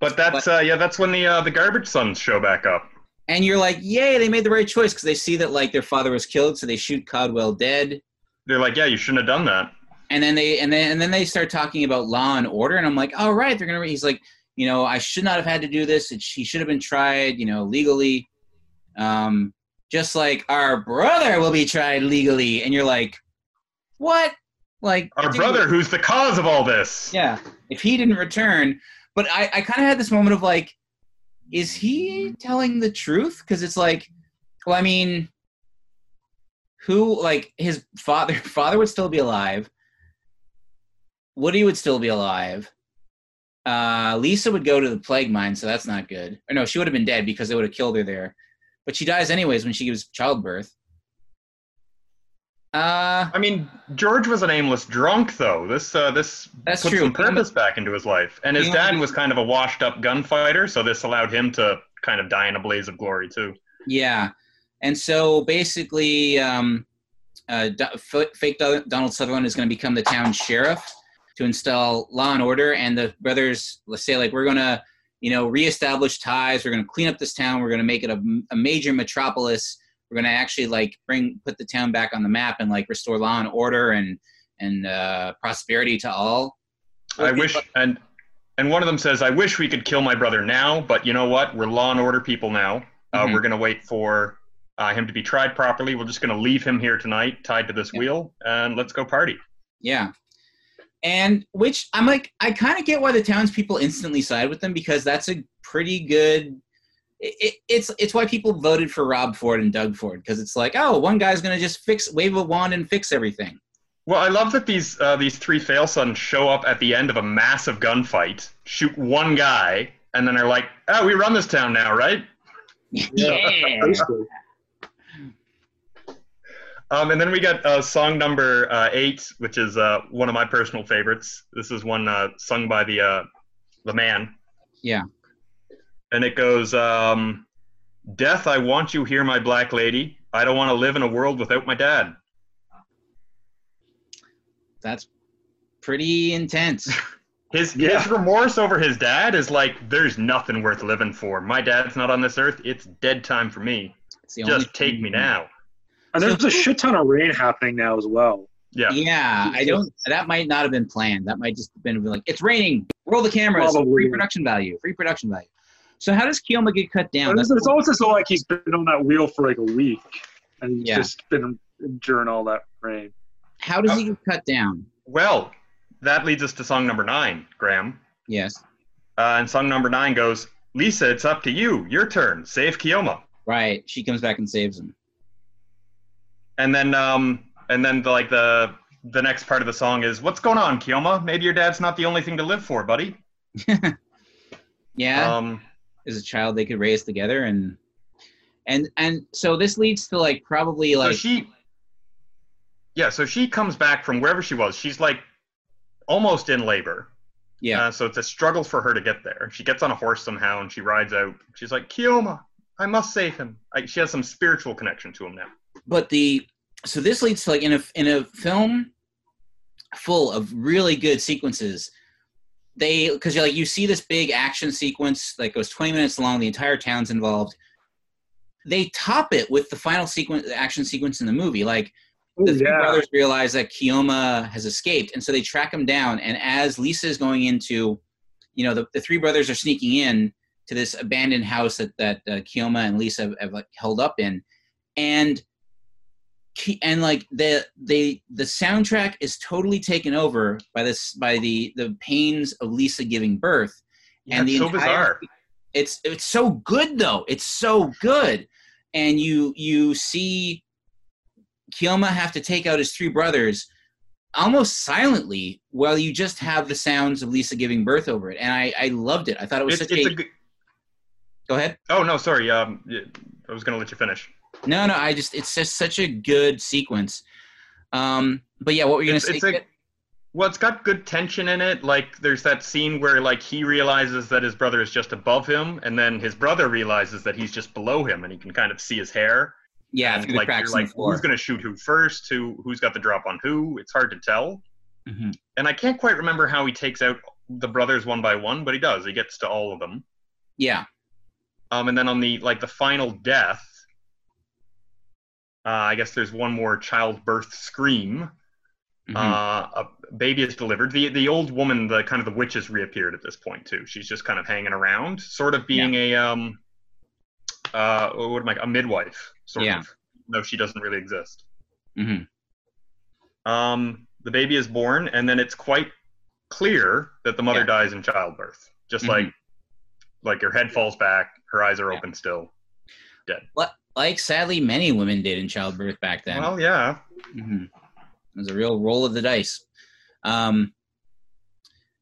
But that's uh, yeah, that's when the uh, the garbage sons show back up. and you're like, yay, they made the right choice because they see that like their father was killed, so they shoot Caldwell dead. They're like, yeah, you shouldn't have done that. and then they and then and then they start talking about law and order and i'm like all right they're gonna he's like you know i should not have had to do this it, he should have been tried you know legally um just like our brother will be tried legally and you're like what like Our brother, who's the cause of all this. yeah if he didn't return but i i kind of had this moment of like is he telling the truth? Because it's like well i mean who like his father father would still be alive. Woody would still be alive. Uh lisa would go to the plague mine so that's not good. Or no she would have been dead because they would have killed her there. But she dies anyways when she gives childbirth uh I mean, George was an aimless drunk, though. This uh, this put some purpose back into his life, and his dad was kind of a washed-up gunfighter, so this allowed him to kind of die in a blaze of glory too. Yeah, and so basically, um, uh, Do- F- fake Do- Donald Sutherland is going to become the town sheriff to install law and order. And the brothers, let's say, like we're going to, you know, reestablish ties. We're going to clean up this town. We're going to make it a, a major metropolis. We're going to actually like bring put the town back on the map and like restore law and order and and uh, prosperity to all. I wish, and and one of them says, "I wish we could kill my brother now, but you know what? We're law and order people now. Uh, Mhm. We're gonna wait for uh, him to be tried properly. We're just gonna leave him here tonight, tied to this wheel, and let's go party." Yeah. And which I'm like, I kind of get why the townspeople instantly side with them because that's a pretty good. It, it, it's it's why people voted for Rob Ford and Doug Ford because it's like, oh, one guy's gonna just fix, wave a wand and fix everything. Well, I love that these uh, these three fail sons show up at the end of a massive gunfight, shoot one guy, and then are like, "Oh, we run this town now, right?" Yeah. Um, and then we got uh, song number uh, eight, which is uh, one of my personal favorites. This is one uh, sung by the uh, the man, Yeah. And it goes, um, "Death, I want you here, my black lady. I don't want to live in a world without my dad." That's pretty intense. His Yeah. his remorse over his dad is like, "There's nothing worth living for. My dad's not on this earth. It's dead time for me. It's the only Just take me now." And there's a shit ton of rain happening now as well. Yeah. Yeah, I don't. That might not have been planned. That might just have been like, it's raining. Roll the cameras. Probably. Free production value. Free production value. So how does Keoma get cut down? It's, it's almost as though like he's been on that wheel for like a week, and he's Yeah. just been enduring all that rain. how does he get cut down? Well, that leads us to song number nine, Graham. Yes. Uh, and song number nine goes, Lisa, it's up to you. Your turn. Save Keoma. Right. She comes back and saves him. And then, um, and then the, like the the next part of the song is, "What's going on, Keoma? Maybe your dad's not the only thing to live for, buddy." Yeah. Um, as a child, they could raise together, and and and so this leads to like probably so like she, yeah, so she comes back from wherever she was. She's like almost in labor. yeah Uh, so it's a struggle for her to get there. She gets on a horse somehow and she rides out. She's like, Keoma, I must save him. I, she has some spiritual connection to him now. but the so this leads to like in a in a film full of really good sequences they because you're like you see this big action sequence that goes 20 minutes long the entire town's involved they top it with the final sequence the action sequence in the movie like the three yeah. brothers realize that Keoma has escaped, and so they track him down. And as Lisa is going into, you know, the, the three brothers are sneaking in to this abandoned house that that uh, Keoma and Lisa have, have like, held up in, and and like the they the soundtrack is totally taken over by this by the the pains of Lisa giving birth, and the so entire- bizarre. it's it's so good though. It's so good, and you you see Keoma have to take out his three brothers almost silently while you just have the sounds of Lisa giving birth over it, and I, I loved it. I thought it was It's, such it's a. a good. Go ahead. Oh no, sorry. Um, I was gonna let you finish. No, no, I just it's just such a good sequence. Um, but yeah, what were you gonna It's, say? it's a, well, it's got good tension in it. Like there's that scene where like he realizes that his brother is just above him, and then his brother realizes that he's just below him, and he can kind of see his hair. yeah, and like you're like, who's gonna shoot who first? Who who's got the drop on who? It's hard to tell. Mhm. And I can't quite remember how he takes out the brothers one by one, but he does. He gets to all of them. Yeah, Um, and then on the like the final death, I guess there's one more childbirth scream. Mhm. Uh, a baby is delivered. The the old woman, the kind of the witch has reappeared at this point too. She's just kind of hanging around, sort of being a um, uh, what am I? A midwife, sort Yeah. of. No, she doesn't really exist. Mhm. Um, the baby is born, and then it's quite clear that the mother Yeah. dies in childbirth. Just Mhm. like like her head falls back, her eyes are open still, dead. What- like sadly many women did in childbirth back then. Well, yeah. hmm It was a real roll of the dice. Um,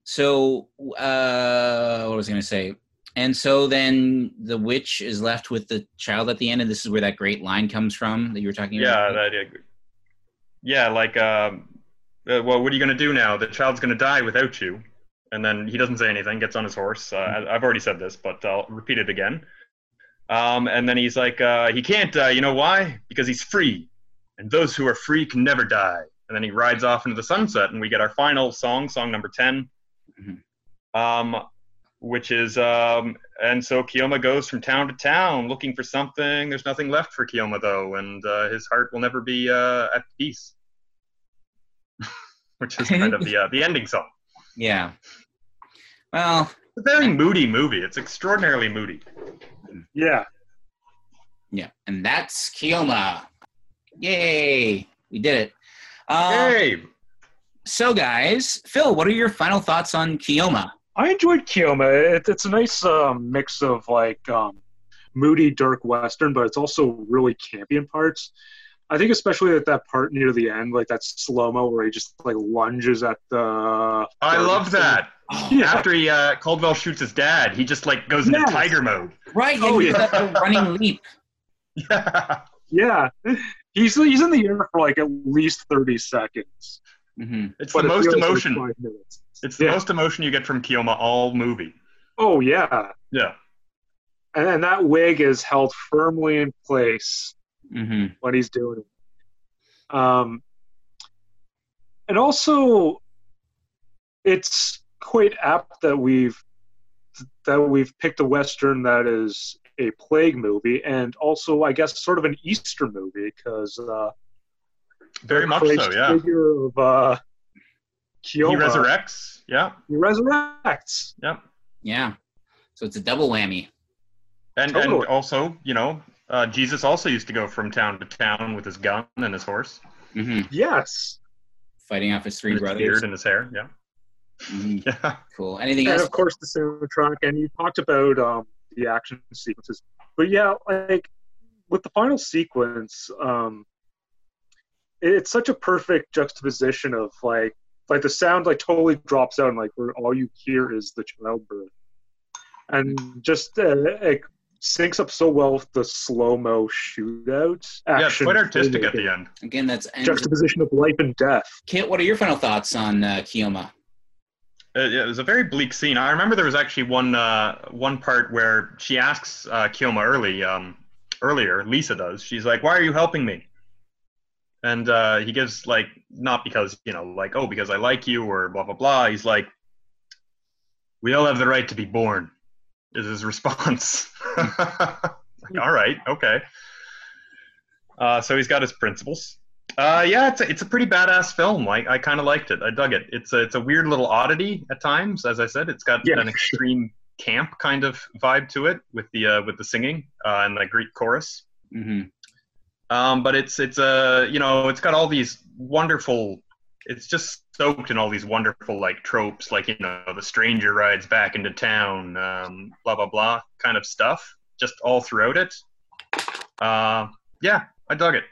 so, uh, what was I going to say? And so then the witch is left with the child at the end, and this is where that great line comes from that you were talking Yeah, about. that. Yeah, like, um, uh, well, what are you gonna do now? The child's gonna die without you. And then he doesn't say anything. Gets on his horse. Uh, I've already said this, but I'll repeat it again. Um, and then he's like, uh, he can't die. You know why? Because he's free, and those who are free can never die. And then he rides off into the sunset, and we get our final song, song number 10 Mhm. um, which is um, and so Keoma goes from town to town looking for something. There's nothing left for Keoma though, and uh, his heart will never be uh, at peace. which is kind of the uh, the ending song. Yeah. Well, It's a very moody movie. It's extraordinarily moody. Yeah. yeah, and that's Keoma. Yay! We did it. Um, Hey, So, guys, Phil, what are your final thoughts on Keoma? I enjoyed Keoma. It, it's a nice um, mix of like um, moody, dark western, but it's also really campy in parts. I think especially at that part near the end, like that slow mo where he just like lunges at the. I love that. Yeah. After he uh, Caldwell shoots his dad, he just like goes into Yes. tiger mode. Right, yeah, Oh, he yeah. did that running leap. Yeah. Yeah, he's he's in the air for like at least thirty seconds. hmm It's but the it most feels like emotion. five. It's the Yeah. most emotion you get from Keoma all movie. Oh yeah, Yeah. and then that wig is held firmly in place hmm when he's doing it. Um, and also, it's quite apt that we've that we've picked a western that is a plague movie, and also, I guess, sort of an Easter movie because uh, Very much so, yeah. Figure of uh, He resurrects. Yeah. He resurrects. Yep. Yeah. So it's a double whammy. And Totally. and also, you know, uh, Jesus also used to go from town to town with his gun and his horse, Mm-hmm. Yes, Fighting off his three and his brothers. beard and his hair. Yeah. Mhm. Yeah. Cool. Anything and else? of course the soundtrack. And you talked about um, the action sequences, but yeah, like with the final sequence, um, it's such a perfect juxtaposition of like like the sound like totally drops out and like where all you hear is the childbirth, and just uh, it syncs up so well with the slow mo shootout. Yeah, quite artistic at the end. Again, that's Juxtaposition of life and death. Kit. What are your final thoughts on uh, Keoma? Uh, it was a very bleak scene. I remember there was actually one uh, one part where she asks uh, Keoma early um, earlier. Lisa does. She's like, "Why are you helping me?" And uh, he gives like not because you know like oh because I like you or blah blah blah. He's like, "We all have the right to be born," is his response. like, all right, okay. Uh, so he's got his principles. Uh, yeah, it's a, it's a pretty badass film. I, I kind of liked it. I dug it. It's a, it's a weird little oddity at times. As I said, it's got Yeah. an extreme camp kind of vibe to it with the uh, with the singing uh, and the Greek chorus. hmm Um, but it's it's a you know it's got all these wonderful. It's just soaked in all these wonderful like tropes, like you know the stranger rides back into town, um, blah blah blah kind of stuff, just all throughout it. Uh, yeah, I dug it.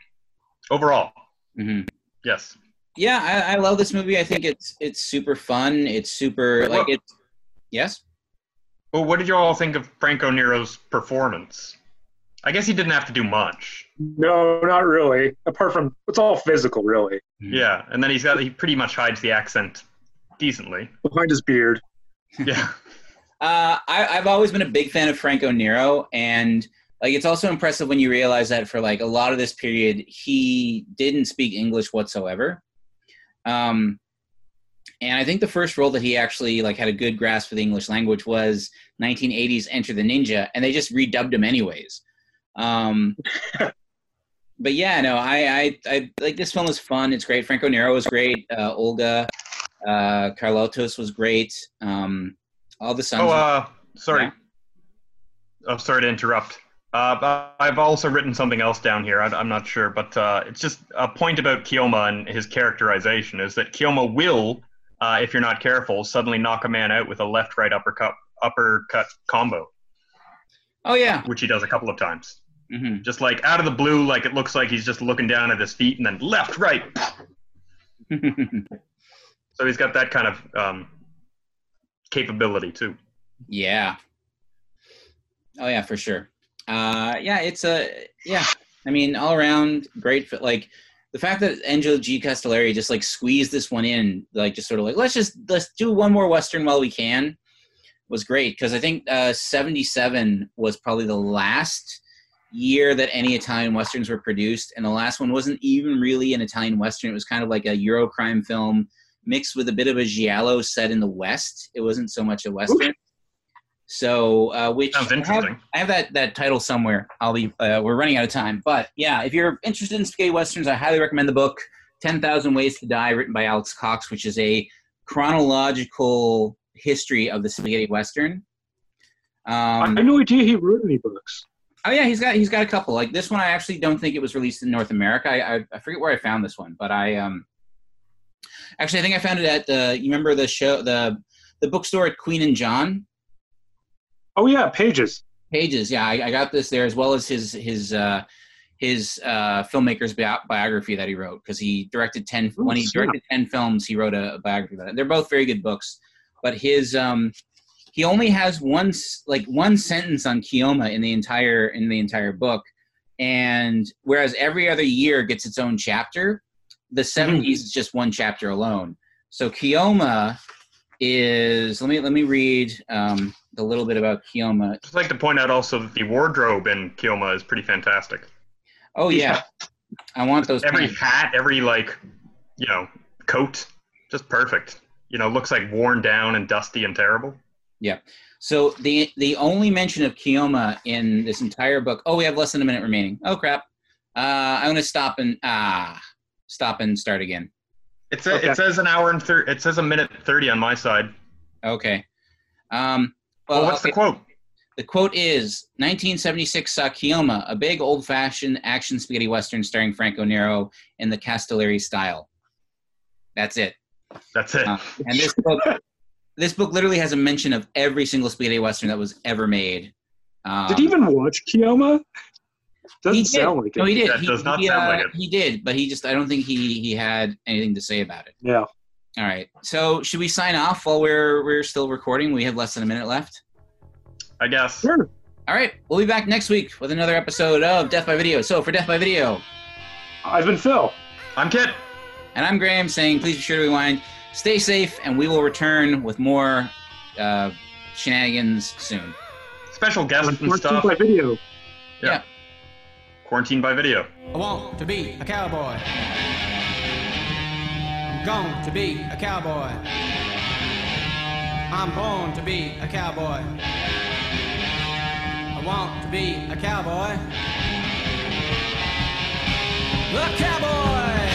Overall, hmm yes. Yeah, I, I love this movie. I think it's it's super fun. It's super Wait, like what- it's yes. Well, what did you all think of Franco Nero's performance? I guess he didn't have to do much. No, not really. Apart from it's all physical, really. Yeah, and then he's got he pretty much hides the accent decently. Behind his beard. Yeah. Uh, I, I've always been a big fan of Franco Nero, and like it's also impressive when you realize that for like a lot of this period, he didn't speak English whatsoever. Um, and I think the first role that he actually like had a good grasp of the English language was 1980s Enter the Ninja, and they just redubbed him anyways. Um, but yeah, no, I, I, I like this film was fun. It's great. Franco Nero was great. Uh, Olga, uh, Karlatos was great. Um, all the sons. Oh, uh, sorry. Oh, sorry to interrupt. Uh, but I've also written something else down here. I, I'm not sure, but uh, it's just a point about Keoma and his characterization is that Keoma will, uh, if you're not careful, suddenly knock a man out with a left-right uppercut uppercut combo, oh yeah. which he does a couple of times. hmm Just like out of the blue, like it looks like he's just looking down at his feet, and then left, right. So he's got that kind of um, capability too. yeah. Oh yeah, for sure. Uh, yeah, it's a yeah. I mean, all around great. fi- Like the fact that Angelo G. Castellari just like squeezed this one in, like just sort of like let's just let's do one more western while we can, was great because I think uh, '77 was probably the last year that any Italian westerns were produced, and the last one wasn't even really an Italian western. It was kind of like a Euro crime film mixed with a bit of a giallo set in the West. It wasn't so much a western. So, uh, which Sounds I have- I have that that title somewhere. I'll be. Uh, we're running out of time, but yeah, if you're interested in spaghetti westerns, I highly recommend the book Ten Thousand Ways to Die, written by Alex Cox, which is a chronological history of the spaghetti western. I Um, had no idea he wrote any books. oh yeah, he's got he's got a couple. Like this one, I actually don't think it was released in North America. I I, I forget where I found this one, but I um actually I think I found it at the. You remember the show the the bookstore at Queen and John. Oh yeah, pages. pages yeah I, I got this there as well as his his uh his uh filmmaker's bi- biography that he wrote because he directed 10 Oh, when he directed 10 films he wrote a, a biography about it. They're both very good books but his um he only has one like one sentence on Keoma in the entire in the entire book and whereas every other year gets its own chapter the 70s is just one chapter alone. So Keoma is let me let me read um a little bit about Keoma Just like to point out also that the wardrobe in Keoma is pretty fantastic. Oh yeah, I want those. Every pants. hat, every like, you know, coat, just perfect. You know, looks like worn down and dusty and terrible. Yeah. So the the only mention of Keoma in this entire book. Oh, we have less than a minute remaining. Oh crap. Uh, I'm gonna stop and ah stop and start again. It says Okay. it says an hour and thir- it says a minute thirty on my side. Okay. Um, Well, well, what's okay. the quote? The quote is 1976 saw Keoma, a big old fashioned action spaghetti western starring Franco Nero in the Castellari style. That's it. That's it. Uh, and this book, this book literally has a mention of every single spaghetti western that was ever made. Um, Did he even watch Keoma? Doesn't he did. sound like it. No, he did. That he, does not he, sound uh, like it. He did, but he just I don't think he he had anything to say about it. Yeah. All right. So should we sign off while we're we're still recording? We have less than a minute left. I guess. Sure. All right. We'll be back next week with another episode of Death by Video. So for Death by Video, I've been Phil. I'm Kit. and I'm Graham saying please be sure to rewind, stay safe, and we will return with more uh, shenanigans soon. Special guest and stuff. by video. Yeah. Quarantine by video. I want to be a cowboy. I'm going to be a cowboy. I'm born to be a cowboy. I want to be a cowboy. A cowboy!